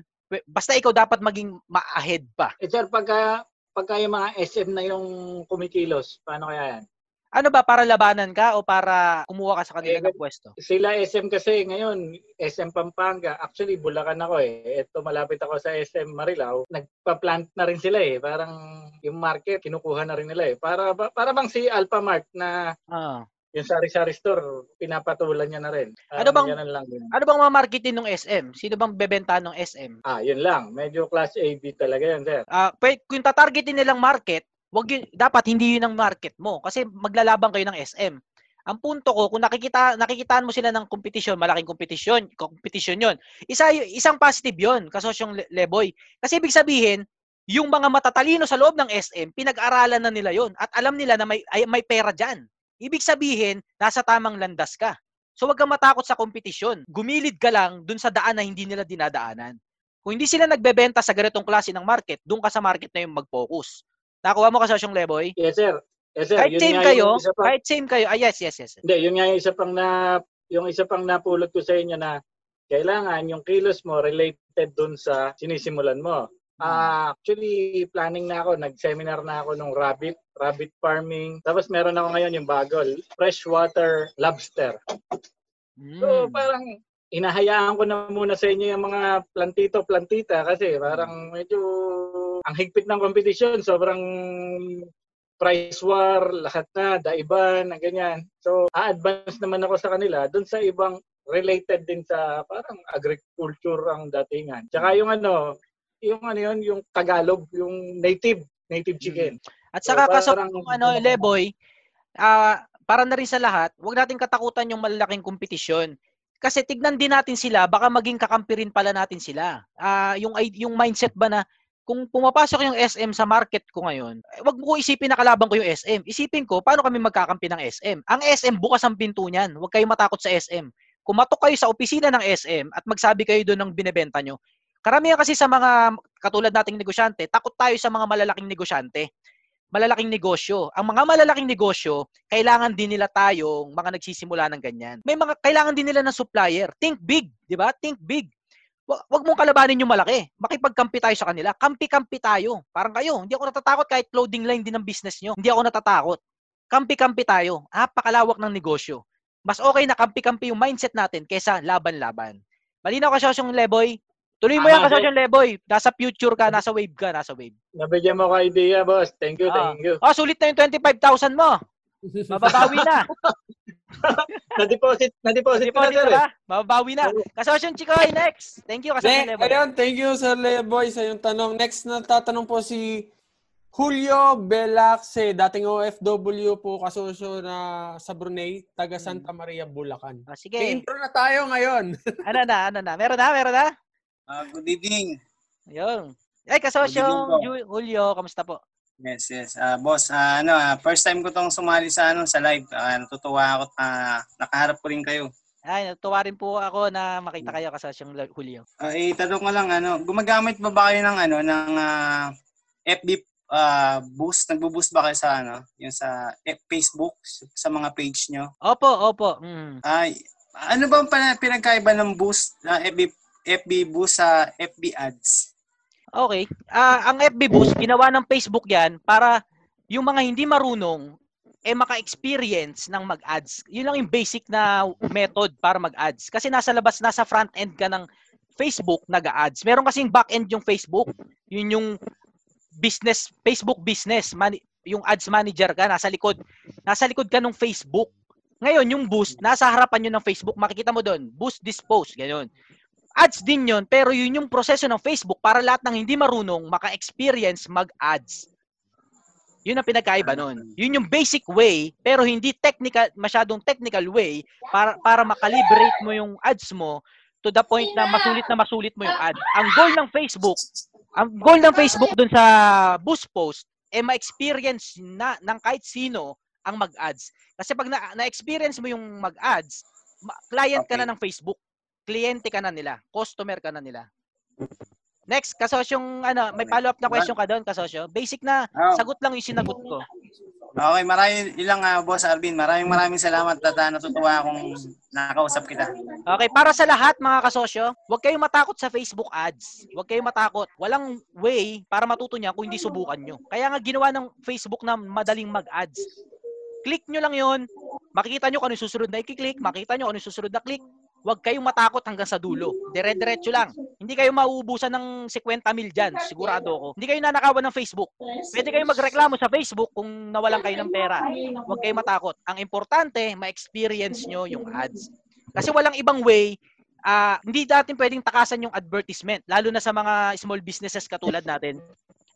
basta ikaw dapat maging ma-ahead pa. Eh, sir, pagka, pagka yung mga SM na yung kumikilos, paano kaya yan? Ano ba, para labanan ka o para kumuha ka sa kanila Eh, ng pwesto? Sila SM kasi ngayon, SM Pampanga. Actually, Bulacan ako eh. Ito, malapit ako sa SM Marilao. Nagpa-plant na rin sila eh. Parang yung market, kinukuha na rin nila eh. Para, para bang si Alpha Mart na Ah. yung sari-sari store, pinapatulan niya na rin. Ano bang- lang yun. Ano bang mamarketin ng SM? Sino bang bebenta ng SM? Ah, yun lang. Medyo class AB talaga yun, sir. Ah, pwede, kung tatargetin nilang market, wag yun, dapat hindi yun ang market mo kasi maglalaban kayo ng SM. Ang punto ko, kung nakikita nakikitaan mo sila ng kompetisyon, malaking kompetisyon, kompetisyon 'yon. Isa isang positive 'yon, kasosyong Le- Leboy. Kasi ibig sabihin, yung mga matatalino sa loob ng SM, pinag-aralan na nila 'yon at alam nila na may ay, may pera diyan. Ibig sabihin, nasa tamang landas ka. So wag kang matakot sa kompetisyon. Gumilid ka lang dun sa daan na hindi nila dinadaanan. Kung hindi sila nagbebenta sa ganitong klase ng market, doon ka sa market na yung mag-focus. Nakuha mo kasosyong Leboy? Yes, sir. Yes, sir. Kahit Yun same kayo, pang- kahit same kayo, ah, yes, yes, yes. Hindi, yun nga yung isa pang na yung isa pang napulot ko sa inyo na kailangan yung kilos mo related dun sa sinisimulan mo. Ah, actually planning na ako, nag-seminar na ako nung rabbit, rabbit farming. Tapos meron ako ngayon yung bago, freshwater lobster. So Mm. parang inahayaan ko na muna sa inyo yung mga plantito plantita kasi parang medyo ang higpit ng kompetisyon, sobrang price war, lahat na, daiban, na ganyan. So, a-advance naman ako sa kanila dun sa ibang related din sa parang agriculture ang datingan. Tsaka yung ano, yung ano yun, yung Tagalog, yung native, native chicken. At saka So, kaso parang- kung ano, Leboy, ah para na rin sa lahat, wag natin katakutan yung malalaking kompetisyon. Kasi tignan din natin sila, baka maging kakampi rin pala natin sila. Ah, yung yung mindset ba na kung pumapasok yung SM sa market ko ngayon, eh, wag mo ko isipin na kalaban ko yung SM. Isipin ko, paano kami magkakampi ng SM? Ang SM, bukas ang pinto niyan. Huwag kayong matakot sa SM. Kumatok kayo sa opisina ng SM at magsabi kayo doon ng binebenta nyo. Karamihan kasi sa mga katulad nating negosyante, takot tayo sa mga malalaking negosyante malalaking negosyo. Ang mga malalaking negosyo, kailangan din nila tayong mga nagsisimula ng ganyan. May mga kailangan din nila ng supplier. Think big, 'di ba? Think big. Wa- Wag mong kalabanin yung malaki. Makipagkampi tayo sa kanila. Kampi-kampi tayo. Parang kayo, hindi ako natatakot kahit clothing line din ng business nyo. Hindi ako natatakot. Kampi-kampi tayo. Napakalawak ng negosyo. Mas okay na kampi-kampi yung mindset natin kaysa laban-laban. Malinaw ka yung Leboy. Tuloy mo yan Tama, kasi Leboy. Nasa future ka, nasa wave ka, nasa wave. Nabigyan mo ko idea, boss. Thank you, Ah. thank you. Oh, sulit na yung 25,000 mo. Mababawi na. Na-deposit, na-deposit ko na, Deposit sir. na eh. ba? Mababawi na. Kasosyon Chikoy, next. Thank you, kasosyon Leboy. ayun, thank you Sir Leboy sa yung tanong. Next na tatanong po si Julio Belaxe, dating OFW po kasosyo na sa Brunei, taga Santa Maria, Bulacan. Ah, sige. Intro na tayo ngayon. Ano na, ano na. Meron na, meron na. Ah, good evening. Ayun. Ay, Ju- Julio, kamusta po? Yes, yes. Ah, boss, ah, ano, ah, first time ko tong sumali sa ano sa live. Ah, natutuwa ako na nakaharap ko rin kayo. Ay, natuwa rin po ako na makita kayo kasosyon Julio. Ah, eh, tanong ko lang ano, gumagamit ba ba kayo ng ano ng ah, FB ah, boost? Nagbo-boost ba kayo sa ano, yung sa F- Facebook sa mga page nyo? Opo, opo. Mm. Ay, ano ba ang pinagkaiba ng boost na FB FB boost sa FB ads? Okay. Ah, ang FB Boost, ginawa ng Facebook yan para yung mga hindi marunong eh maka-experience ng mag-ads. Yun lang yung basic na method para mag-ads. Kasi nasa labas, nasa front end ka ng Facebook nag-ads. Meron kasing back end yung Facebook. Yun yung business, Facebook business. Mani- yung ads manager ka, nasa likod. Nasa likod ka ng Facebook. Ngayon, yung boost, nasa harapan yun ng Facebook. Makikita mo doon, boost this post. Ganyan ads din yon pero yun yung proseso ng Facebook para lahat ng hindi marunong maka-experience mag-ads. Yun ang pinagkaiba nun. Yun yung basic way, pero hindi technical, masyadong technical way para, para makalibrate mo yung ads mo to the point na masulit na masulit mo yung ad. Ang goal ng Facebook, ang goal ng Facebook dun sa boost post, eh ma-experience na ng kahit sino ang mag-ads. Kasi pag na- na-experience mo yung mag-ads, ma- client ka na ng Facebook kliyente ka na nila, customer ka na nila. Next, kasosyong ano, may follow-up na question ka doon, kasosyo. Basic na Oh. sagot lang yung sinagot ko. Okay, maraming ilang ah, boss Alvin. Maraming maraming salamat at natutuwa akong nakausap kita. Okay, para sa lahat mga kasosyo, huwag kayong matakot sa Facebook ads. Huwag kayong matakot. Walang way para matuto niya kung hindi subukan nyo. Kaya nga ginawa ng Facebook na madaling mag-ads. Click nyo lang yon makikita nyo kung ano yung susunod na i-click, makikita nyo kung ano yung susunod na click. Huwag kayong matakot hanggang sa dulo. Dire-diretso lang. Hindi kayo mauubusan ng 50 mil dyan, sigurado ako. Hindi kayo nanakawan ng Facebook. Pwede kayong magreklamo sa Facebook kung nawalan kayo ng pera. Huwag kayong matakot. Ang importante, ma-experience nyo yung ads. Kasi walang ibang way, ah hindi natin pwedeng takasan yung advertisement, lalo na sa mga small businesses katulad natin.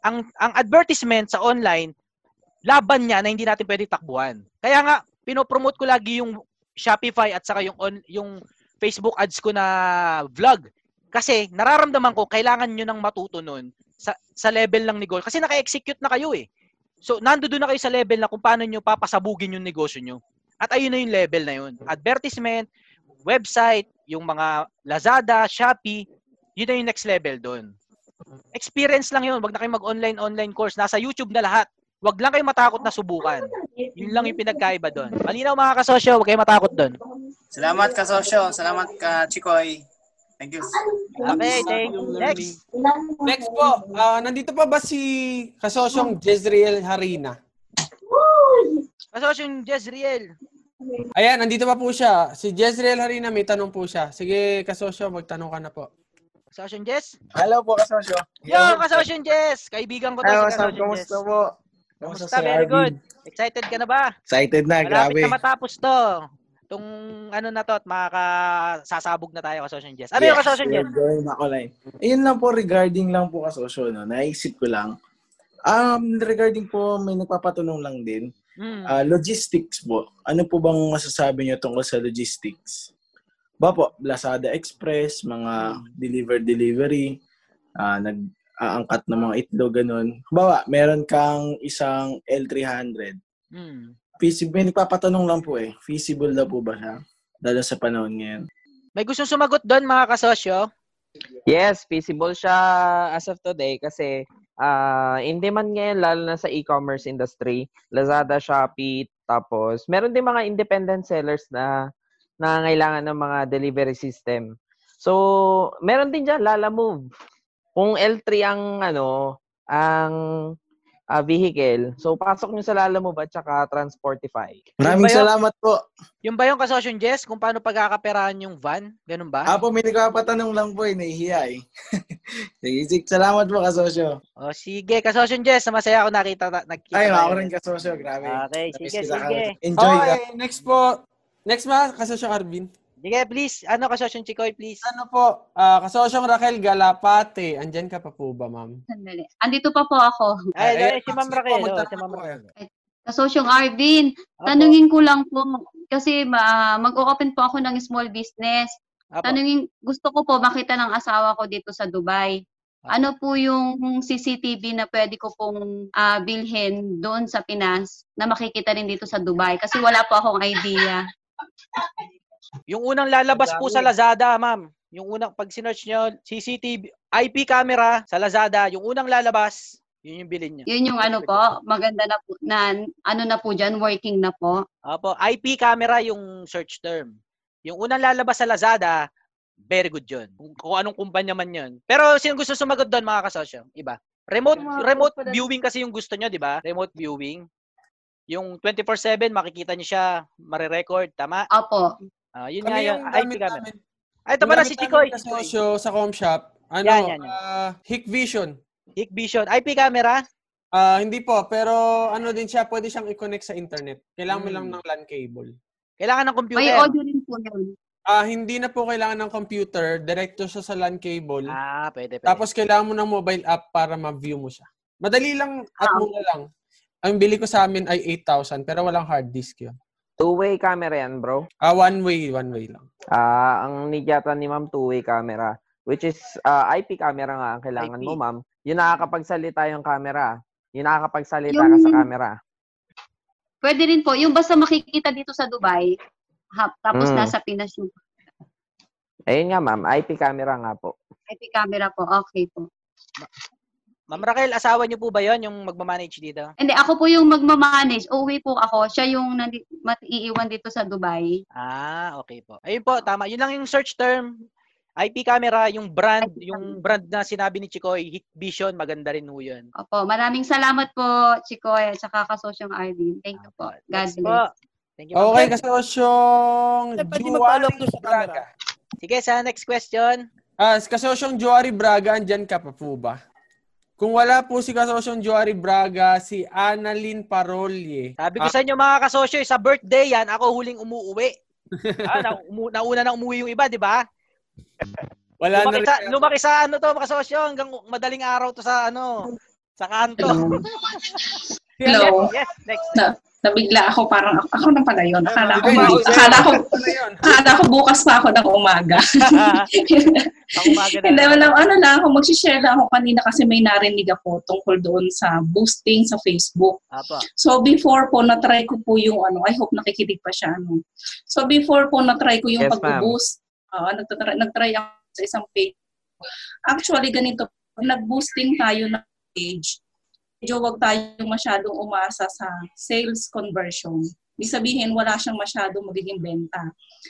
Ang ang advertisement sa online, laban niya na hindi natin pwedeng takbuhan. Kaya nga, pinopromote ko lagi yung Shopify at saka yung on, yung Facebook ads ko na vlog. Kasi nararamdaman ko kailangan nyo nang matuto nun sa, sa level ng negosyo. Kasi naka-execute na kayo eh. So, nandoon na kayo sa level na kung paano nyo papasabugin yung negosyo nyo. At ayun na yung level na yun. Advertisement, website, yung mga Lazada, Shopee, yun na yung next level doon. Experience lang yun. Wag na kayo mag-online online course. Nasa YouTube na lahat. Wag lang kayo matakot na subukan. Yun lang yung pinagkaiba doon. Malinaw mga kasosyo, wag kayo matakot doon. Salamat ka, Sosyo. Salamat ka, Chikoy. Thank you. Okay, thank you. Next. Next po, ah, nandito pa ba si kasosyong Jezreel Harina? Kasosyo yung Jezreel. Ayan, nandito pa po siya. Si Jezreel Harina, may tanong po siya. Sige, kasosyo, magtanong ka na po. Kasosyo yung Jez. Hello po, kasosyo. Yo, kasosyo yung Jez. Kaibigan ko to Hello, si sir. kasosyo yung Jez. Kumusta po? Kumusta Kamusta? si Very good. Excited ka na ba? Excited na, Malapit grabe. na matapos to. Itong ano na to at makakasasabog na tayo kasosyo Jez. Ano yung kasosyo yung Jez? we're going online. Ayun lang po, regarding lang po kasosyo, no, naisip ko lang. Um, regarding po, may nagpapatanong lang din. Hmm. Ah, logistics po. Ano po bang masasabi niyo tungkol sa logistics? Ba po, Lazada Express, mga deliver delivery, ah nag-aangkat ng mga itlog, ganun. Bawa, meron kang isang L300. Hmm. Feasible, may nagpapatanong lang po eh. Feasible na po ba siya? Lalo sa panahon ngayon. May gustong sumagot doon mga kasosyo? Yes, feasible siya as of today kasi ah in demand ngayon lalo na sa e-commerce industry, Lazada, Shopee, tapos meron din mga independent sellers na nangangailangan ng mga delivery system. So, meron din diyan Lala Move. Kung L3 ang ano, ang ah, vehicle, so pasok nyo sa Lala Move at saka Transportify. Maraming Yun ba yun? salamat po. Yung ba yung kasosyo yung Jess? Kung paano pagkakaperahan yung van? Ganun ba? Apo, may nagpapatanong lang po eh. Nahihiya eh. Sige, sige. Salamat po, kasosyo. O sige, kasosyo yung Jess. Masaya ako nakita, nakita Ay, ako rin kasosyo. Grabe. Okay, sige, sige. Enjoy ka. Okay, next po. Next ma, kasosyong Arvin. Sige, please. Ano kasosyo yung Chikoy, please? Ano po, ah kasosyong Raquel Galapate. Andyan ka pa po ba, ma'am? Sandali. Andito pa po ako. Ay, Ay, ay, si Ma'am po, Raquel. oh, magtanong si Ma'am po. Raquel. Kasosyong Arvin, Apo, tanungin ko lang po, kasi ma- mag-open po ako ng small business. apo. Tanungin, gusto ko po makita ng asawa ko dito sa Dubai. Ano po yung CCTV na pwede ko pong ah, bilhin doon sa Pinas na makikita rin dito sa Dubai? Kasi wala po akong idea. Yung unang lalabas po sa Lazada, ma'am. Yung unang, pag sinearch nyo, CCTV, IP camera sa Lazada, yung unang lalabas, yun yung bilhin nyo. Yun yung ano po, maganda na po, na, ano na po dyan, working na po. Opo, IP camera yung search term. Yung unang lalabas sa Lazada, very good yun. Kung, kung anong kumpanya man yun. Pero sino gusto sumagot doon mga kasosyo? Iba. Remote Mga remote viewing kasi yung gusto nyo, di ba? Remote viewing. Yung 24/7 makikita niyo siya, mare-record, tama? Opo. Ah, yun Kami nga yung yung IP gamit namin. Ay, ito pala si Yung Chikoy. namin Kasosyo sa Comshop. Ano, Yan, yan, yan. ah, Hikvision. Hikvision. IP camera? Ah, hindi po, pero ano din siya, pwede siyang i-connect sa internet. Kailangan mo lang Hmm. ng LAN cable. Kailangan ng May computer. audio rin po yun. Ah, hindi na po kailangan ng computer, directo siya sa LAN cable. Ah, pwede, pwede. Tapos kailangan mo ng mobile app para ma-view mo siya. Madali lang at Ah. mura lang. Ang bili ko sa amin ay 8,000 pero walang hard disk yun. Two-way camera yan, bro. Ah, one way, one way lang. Ah, ang need yata ni ma'am two-way camera, which is ah, IP camera nga ang kailangan IP. mo, ma'am. Yung nakakapagsalita yung camera. Yung nakakapagsalita ka Yung- sa camera. Pwede rin po. Yung basta makikita dito sa Dubai, ha, tapos Mm. nasa Pinas yung Ayun nga, ma'am. IP camera nga po. IP camera po. Okay po. Ma'am Raquel, asawa niyo po ba yon yung magmamanage dito? Hindi, ako po yung magmamanage. Uuwi po ako. Siya yung nandi- mat- iiwan dito sa Dubai. Ah, okay po. Ayun po, tama. Yun lang yung search term. IP camera, yung brand, IP yung brand na sinabi ni Chikoy, Hikvision, maganda rin ho yun. Opo, maraming salamat po, Chikoy, at saka kasosyong Arvin. Thank you po. God Next bless. po. Thank you. ma'am. Okay, kasosyong Sir, pwede doon sa camera. Braga. Sige, sa next question. Ah, kasosyong Joari Braga, andyan ka pa po ba? Kung wala po si kasosyong Joari Braga, si Annalyn Parolye. Sabi ko sa inyo mga kasosyo, sa birthday yan, ako huling umuwi. ah, na, umu, nauna na umuwi yung iba, di ba? Wala na Lumaki rin. sa, lumaki sa ano to, mga kasosyo, hanggang madaling araw to sa ano, sa kanto. Hello. Yes, next. Na, nabigla ako, parang ako, ako na pala yun. Akala ko, ay, akala ko, akala ko bukas pa ako ng umaga. Hindi, wala, ano lang ako, magsishare lang ako kanina kasi may narinig ako tungkol doon sa boosting sa Facebook. Apo. So before po, na-try ko po yung ano, I hope nakikinig pa siya. Ano. So before po, na-try ko yung Yes, pag-boost. Uh, nagtry, nagtry ako sa isang page Actually, ganito, nag-boosting tayo ng page, medyo wag tayo masyadong umasa sa sales conversion. Ibig sabihin, wala siyang masyadong magiging benta.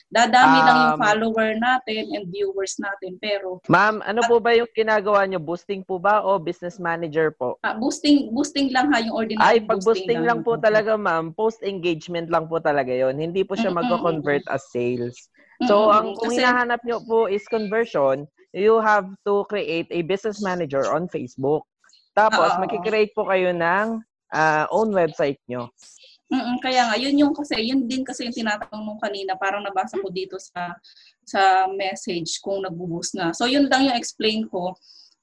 Dadami lang yung Um, follower natin and viewers natin. Pero Ma'am, ano po ba yung ginagawa nyo? Boosting po ba o business manager po? ah, boosting boosting lang ha, yung ordinary Ay, pag boosting lang po talaga, ma'am, post-engagement lang po talaga yon. Hindi po siya Mm-mm, magko-convert as sales. So, Mm-mm, ang kung kasi- hinahanap nyo po is conversion, you have to create a business manager on Facebook. Tapos, Oo, makikreate po kayo ng ah, own website nyo. Mm, kaya nga, yun yung kasi, yun din kasi yung tinatanong nung kanina, parang nabasa ko dito sa sa message kung nagbo-boost na. So, yun lang yung explain ko.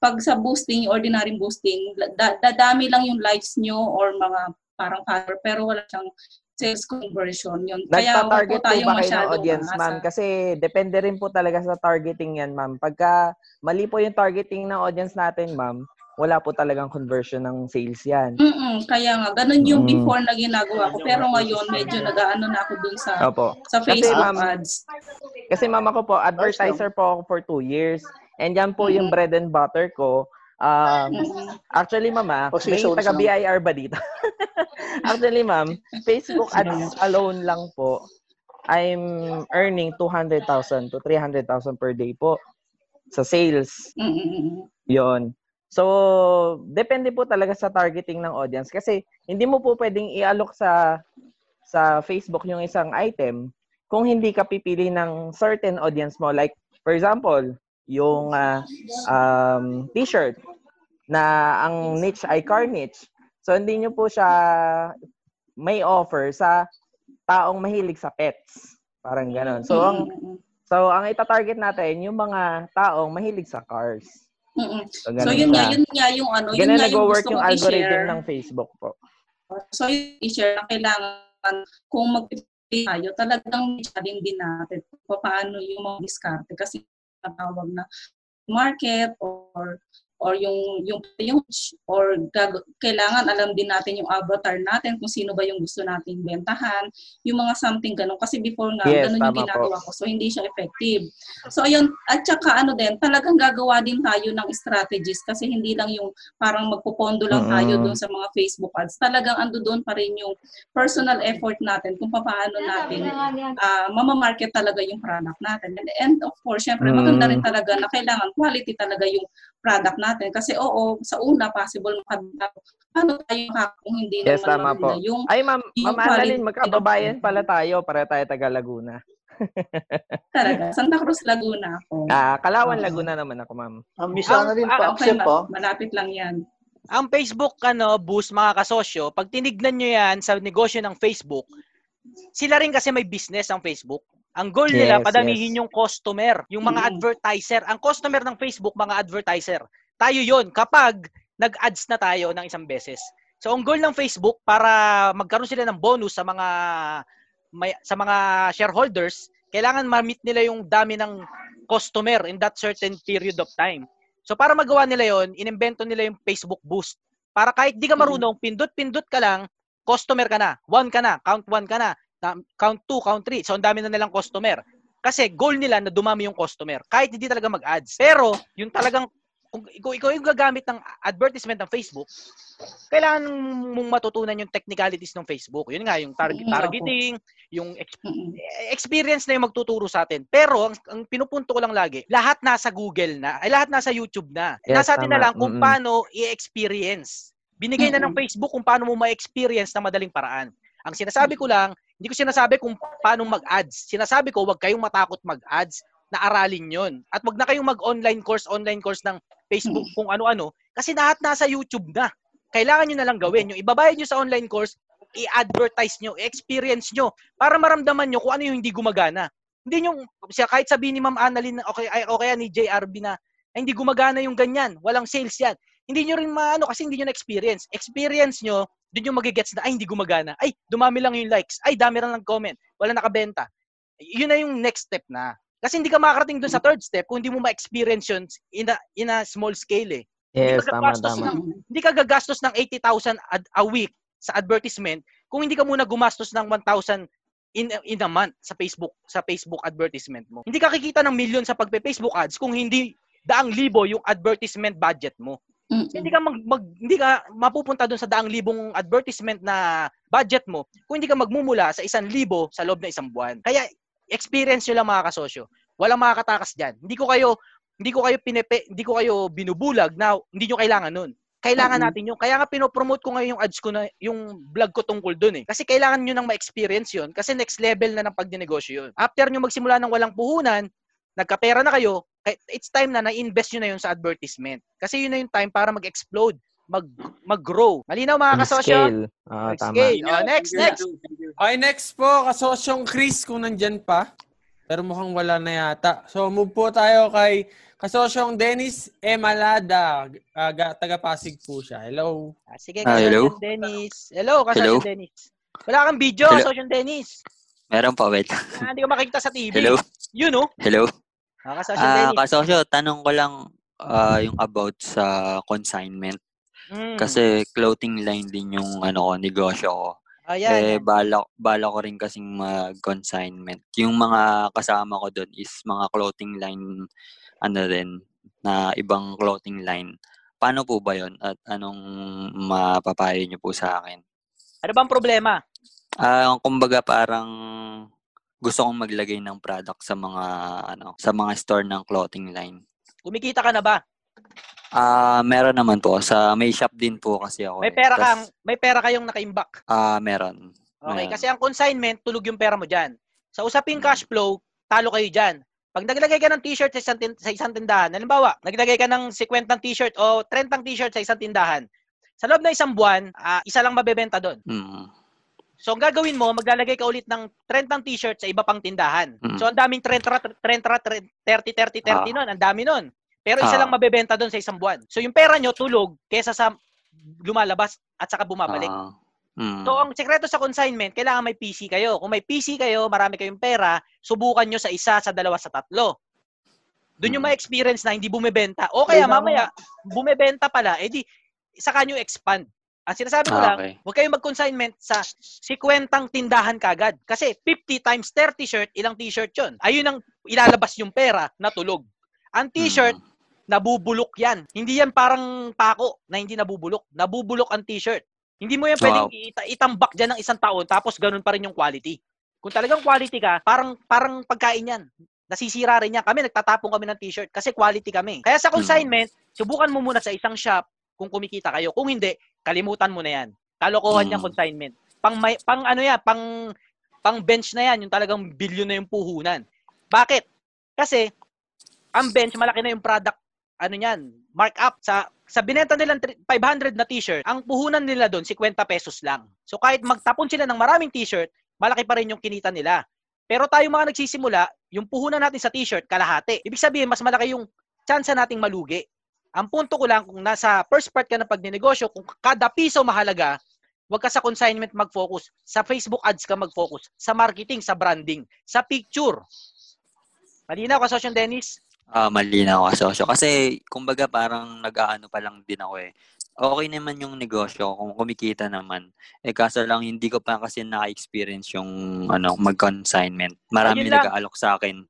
Pag sa boosting, yung ordinary boosting, da- dadami lang yung likes nyo or mga parang follower, pero wala siyang sales conversion. Yun. Kaya Nagpa-target po tayong ba kayo ng audience, aasa. ma'am? Kasi depende rin po talaga sa targeting yan, ma'am. Pagka mali po yung targeting ng audience natin, ma'am, wala po talagang conversion ng sales yan. Mm-mm, kaya nga, ganun yung Mm. before na ginagawa ko. Pero ngayon, medyo nag-ano na ako dun sa, Opo. sa Kasi, Facebook ma'am, ads. Kasi ma'am ako po, advertiser po ako for two years. And yan po yung bread and butter ko. Um, actually, mama, may Positions taga lang. BIR ba dito? actually, ma'am, Facebook ads alone lang po, I'm earning 200,000 to 300,000 per day po sa sales. Yon. So, depende po talaga sa targeting ng audience kasi hindi mo po pwedeng i-alok sa sa Facebook yung isang item kung hindi ka pipili ng certain audience mo like for example, yung ah, um, t-shirt na ang niche ay car niche. So hindi nyo po siya may offer sa taong mahilig sa pets. Parang ganon. So ang so ang ita-target natin yung mga taong mahilig sa cars. Mm-mm. So, So yun nga, yun nga yung ano, yun nga yung gusto yung algorithm i-share. ng Facebook po. So yung i-share na kailangan kung mag-pay tayo, talagang challenge din natin kung paano yung mga diskarte kasi natawag na market or or yung yung page or gag- kailangan alam din natin yung avatar natin kung sino ba yung gusto nating bentahan yung mga something ganun kasi before nga Yes, ganun yung ginagawa po. ko so hindi siya effective so ayun at saka ano din talagang gagawa din tayo ng strategies kasi hindi lang yung parang magpopondo lang tayo Mm-mm. doon sa mga Facebook ads talagang ando doon pa rin yung personal effort natin kung paano natin ah mamamarket talaga yung product natin. And, and of course, syempre, Mm. maganda rin talaga na kailangan quality talaga yung product natin. Kasi oo, sa una, possible makabila. Paano tayo kung hindi Yes, naman tama po. yung Ay, ma'am, yung ma'am Annalyn, magkababayan pala tayo para tayo taga Laguna. talaga. Santa Cruz, Laguna ako. Ah, Kalawan, Oo. Laguna naman ako, ma'am. Ang Miss Annalyn, ah, Okay, po. malapit lang yan. Ang Facebook ano, boost mga kasosyo, pag tinignan nyo yan sa negosyo ng Facebook, sila rin kasi may business ang Facebook. Ang goal nila, Yes, padamihin yes. yung customer, yung mga Mm. advertiser. Ang customer ng Facebook, mga advertiser. Tayo yon kapag nag-ads na tayo ng isang beses. So, ang goal ng Facebook, para magkaroon sila ng bonus sa mga may, sa mga shareholders, kailangan ma-meet nila yung dami ng customer in that certain period of time. So para magawa nila yon, inimbento nila yung Facebook Boost. Para kahit di ka marunong, pindot-pindot ka lang, customer ka na. One ka na, count one ka na- count two, count three. So ang dami na nilang customer. Kasi goal nila na dumami yung customer. Kahit hindi talaga mag-ads. Pero yung talagang kung ikaw, ikaw yung gagamit ng advertisement ng Facebook, kailangan mong matutunan yung technicalities ng Facebook. Yun nga, yung target, targeting, yung Mm-mm. experience na yung magtuturo sa atin. Pero ang, ang pinupunto ko lang lagi, lahat nasa Google na, ay lahat nasa YouTube na. Yes, nasa atin na tama. lang kung paano i-experience. Binigay na ng. Facebook kung paano mo ma-experience na madaling paraan. Ang sinasabi ko lang, hindi ko sinasabi kung paano mag-ads. Sinasabi ko, wag kayong matakot mag-ads na aralin yon At wag na kayong mag-online course, online course ng Facebook kung ano-ano. Kasi lahat nasa YouTube na. Kailangan nyo na lang gawin. Yung ibabayad nyo sa online course, i-advertise nyo, i-experience nyo, para maramdaman nyo kung ano yung hindi gumagana. Hindi siya, kahit sabihin ni Ma'am Annalyn, okay, ay, okay ni JRB na, ay, hindi gumagana yung ganyan, walang sales yan. Hindi nyo rin maano kasi hindi nyo na-experience. Experience nyo, doon yung magigets na, ay, hindi gumagana. Ay, dumami lang yung likes. Ay, dami lang ng comment. Wala nakabenta. Yun na yung next step na. Kasi hindi ka makakarating doon sa third step kung hindi mo ma-experience yun in a, in a small scale eh. Yes, Hindi ka tama, gagastos tama. ng, hindi ka gagastos ng 80,000 ad- a week sa advertisement kung hindi ka muna gumastos ng 1,000 in in a month sa Facebook sa Facebook advertisement mo. Hindi ka kikita ng million sa pagpe-Facebook ads kung hindi daang libo yung advertisement budget mo. Hindi ka mag, mag hindi ka mapupunta doon sa daang libong advertisement na budget mo kung hindi ka magmumula sa isang libo sa loob ng isang buwan. Kaya experience nyo lang mga kasosyo. Walang makakatakas diyan. Hindi ko kayo hindi ko kayo pinepe, hindi ko kayo binubulag na hindi nyo kailangan nun. Kailangan Mm-mm. natin yun. Kaya nga pinopromote ko ngayon yung ads ko na yung vlog ko tungkol doon eh. Kasi kailangan nyo nang ma-experience yun kasi next level na ng pagdinegosyo yun. After nyo magsimula ng walang puhunan, nagkapera na kayo, kay- it's time na na-invest nyo na yun sa advertisement. Kasi yun na yung time para mag-explode, mag mag-grow. Malinaw mga kasosyo? Mag-scale. Ah, tama. Mag-scale. Oh, next, next. Okay, next po, kasosyong Chris kung nandyan pa. Pero mukhang wala na yata. So, move po tayo kay kasosyong Dennis Emalada. Uh, taga Pasig po siya. Hello. Ah, sige, Ah, hello? Kasosyo Dennis. Hello, Kasosyo Hello? Dennis. Wala kang video, Hello? Kasosyo Dennis. Meron pa, wait. Ah, hindi ko makikita sa TV. Hello? Yun, oh. Hello? Ah, Kasosyo Ah, kasosyo, tanong ko lang ah, yung about sa consignment. Mm. Kasi clothing line din yung ano ko, negosyo ko. Ayan, eh, yan. bala, bala ko rin kasing mag-consignment. Yung mga kasama ko doon is mga clothing line, ano rin, na ibang clothing line. Paano po ba yon At anong mapapayo niyo po sa akin? Ano bang problema? Ah, kumbaga parang gusto kong maglagay ng product sa mga ano, sa mga store ng clothing line. Kumikita ka na ba? Ah, meron naman po sa may shop din po kasi ako. May eh. pera Tas, kang may pera kayong nakaimbak. Ah, meron. Okay, Meron. kasi ang consignment tulog yung pera mo diyan. Sa usaping Mm. cash flow, talo kayo diyan. Pag naglagay ka ng t-shirt sa isang, tin- sa isang tindahan, halimbawa, naglagay ka ng 50 t-shirt o 30 t-shirt sa isang tindahan, sa loob ng isang buwan, ah, isa lang mabebenta doon. Mm. So, ang gagawin mo, maglalagay ka ulit ng 30 t-shirt sa iba pang tindahan. Mm. So, ang daming 30, 30, 30, 30, 30 Ah. nun. Ang dami nun. Pero isa Ah. lang mabebenta doon sa isang buwan. So, yung pera nyo tulog kesa sa lumalabas at saka bumabalik. Ah. Mm. So, ang sekreto sa consignment, kailangan may PC kayo. Kung may PC kayo, marami kayong pera, subukan nyo sa isa, sa dalawa, sa tatlo. Doon yung ma-experience na hindi bumebenta. O kaya mamaya, bumebenta pala, edi saka nyo expand. Ang sinasabi ko Ah, lang, okay. huwag kayong mag-consignment sa sikwentang tindahan kagad. Kasi 50 times 30 shirt, ilang t-shirt yun. Ayun ang ilalabas yung pera na tulog. Ang t-shirt, Mm. nabubulok yan. Hindi yan parang pako na hindi nabubulok. Nabubulok ang t-shirt. Hindi mo yan pwedeng Wow. ita- itambak dyan ng isang taon tapos ganun pa rin yung quality. Kung talagang quality ka, parang parang pagkain yan. Nasisira rin yan. Kami, nagtatapon kami ng t-shirt kasi quality kami. Kaya sa consignment, subukan mo muna sa isang shop kung kumikita kayo. Kung hindi, kalimutan mo na yan. Kalokohan Mm. yung consignment. Pang, may, pang ano yan, pang, pang bench na yan, yung talagang bilyon na yung puhunan. Bakit? Kasi, ang bench, malaki na yung product, ano yan, markup. Sa, sa binenta nilang tri- 500 na t-shirt, ang puhunan nila doon, 50 pesos lang. So, kahit magtapon sila ng maraming t-shirt, malaki pa rin yung kinita nila. Pero tayo mga nagsisimula, yung puhunan natin sa t-shirt, kalahati. Ibig sabihin, mas malaki yung chance nating malugi. Ang punto ko lang, kung nasa first part ka ng pagnenegosyo, kung kada piso mahalaga, huwag ka sa consignment mag-focus. Sa Facebook ads ka mag-focus. Sa marketing, sa branding, sa picture. Malinaw ka, Sosyo Dennis? Ah, mali na ako kasosyo. Kasi, kumbaga parang nag-aano pa lang din ako eh. Okay naman yung negosyo kung kumikita naman. Eh kaso lang hindi ko pa kasi na-experience yung ano mag-consignment. Marami nag-aalok sa akin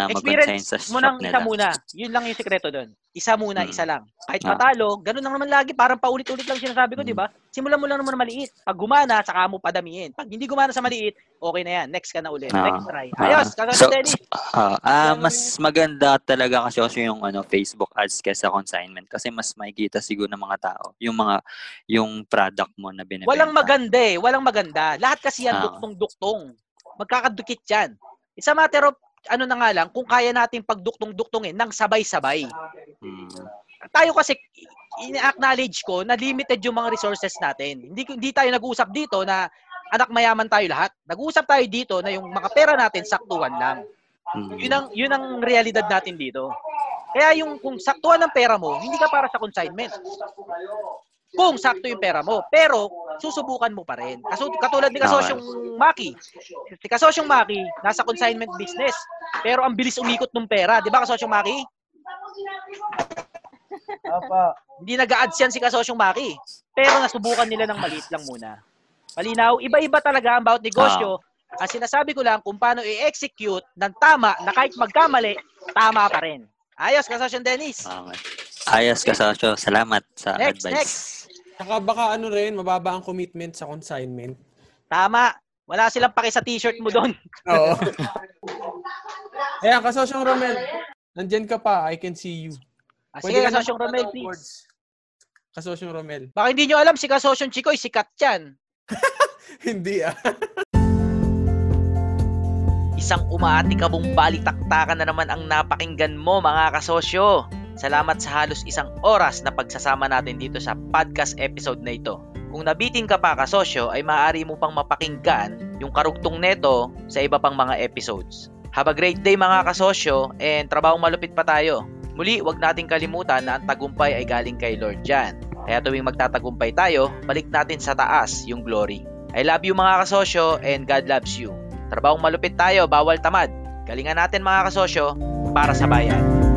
na Experience sa mo shop ng isa muna. Yun lang yung sekreto doon. Isa muna, Mm. isa lang. Kahit Ah. patalo, ganun lang naman lagi. Parang paulit-ulit lang sinasabi ko, Mm. di ba? Simulan mo lang naman na maliit. Pag gumana, saka mo padamihin. Pag hindi gumana sa maliit, okay na yan. Next ka na ulit. Ah. Next try. Ah. Ayos, kasama So, Dennis. Ah, ah, mas maganda talaga kasi kasi yung ano Facebook ads kaysa consignment kasi mas makikita siguro ng mga tao yung mga yung product mo na binebenta. Walang maganda eh. Walang maganda. Lahat kasi yan Ah. duktong-duktong. Magkakadukit yan. It's a matter of, ano na nga lang, kung kaya natin pagduktong-duktongin ng sabay-sabay. Hmm. tayo kasi ini-acknowledge ko na limited yung mga resources natin. Hindi hindi tayo nag-uusap dito na anak mayaman tayo lahat. Nag-uusap tayo dito na yung mga pera natin saktuhan lang. Hmm. Yun ang yun ang realidad natin dito. Kaya yung kung saktuhan ng pera mo, hindi ka para sa consignment. Kung sakto yung pera mo, pero susubukan mo pa rin. Kaso, katulad ni Kasosyong Maki. Si Kasosyong Maki, nasa consignment business. Pero ang bilis umikot ng pera. Di ba Kasosyong Maki? Apa. Hindi nag-ads yan si Kasosyong Maki. Pero nasubukan nila ng maliit lang muna. Malinaw, iba-iba talaga ang bawat negosyo. Ang sinasabi ko lang kung paano i-execute ng tama na kahit magkamali, tama pa rin. Ayos, kasosyo Dennis. Okay. Ayos ka, Sosyo. Salamat sa Next, advice. next. Saka baka ano rin, mababa ang commitment sa consignment. Tama. Wala silang paki sa t-shirt mo doon. Oo. Ayan, kasosyong Romel. Nandyan ka pa. I can see you. Ah, sige, ka kasosyong Romel, please. words. Kasosyong Romel. Baka hindi nyo alam, si kasosyong Chikoy, sikat yan. Hindi ah. Isang umaatikabong balitaktakan na naman ang napakinggan mo mga kasosyo. Salamat sa halos isang oras na pagsasama natin dito sa podcast episode na ito. Kung nabitin ka pa kasosyo ay maaari mo pang mapakinggan yung karugtong neto sa iba pang mga episodes. Have a great day mga kasosyo and trabahong malupit pa tayo. Muli, wag nating kalimutan na ang tagumpay ay galing kay Lord Jan. Kaya tuwing magtatagumpay tayo, balik natin sa taas yung glory. I love you mga kasosyo and God loves you. Trabahong malupit tayo, bawal tamad. Galingan natin mga kasosyo para sa bayan.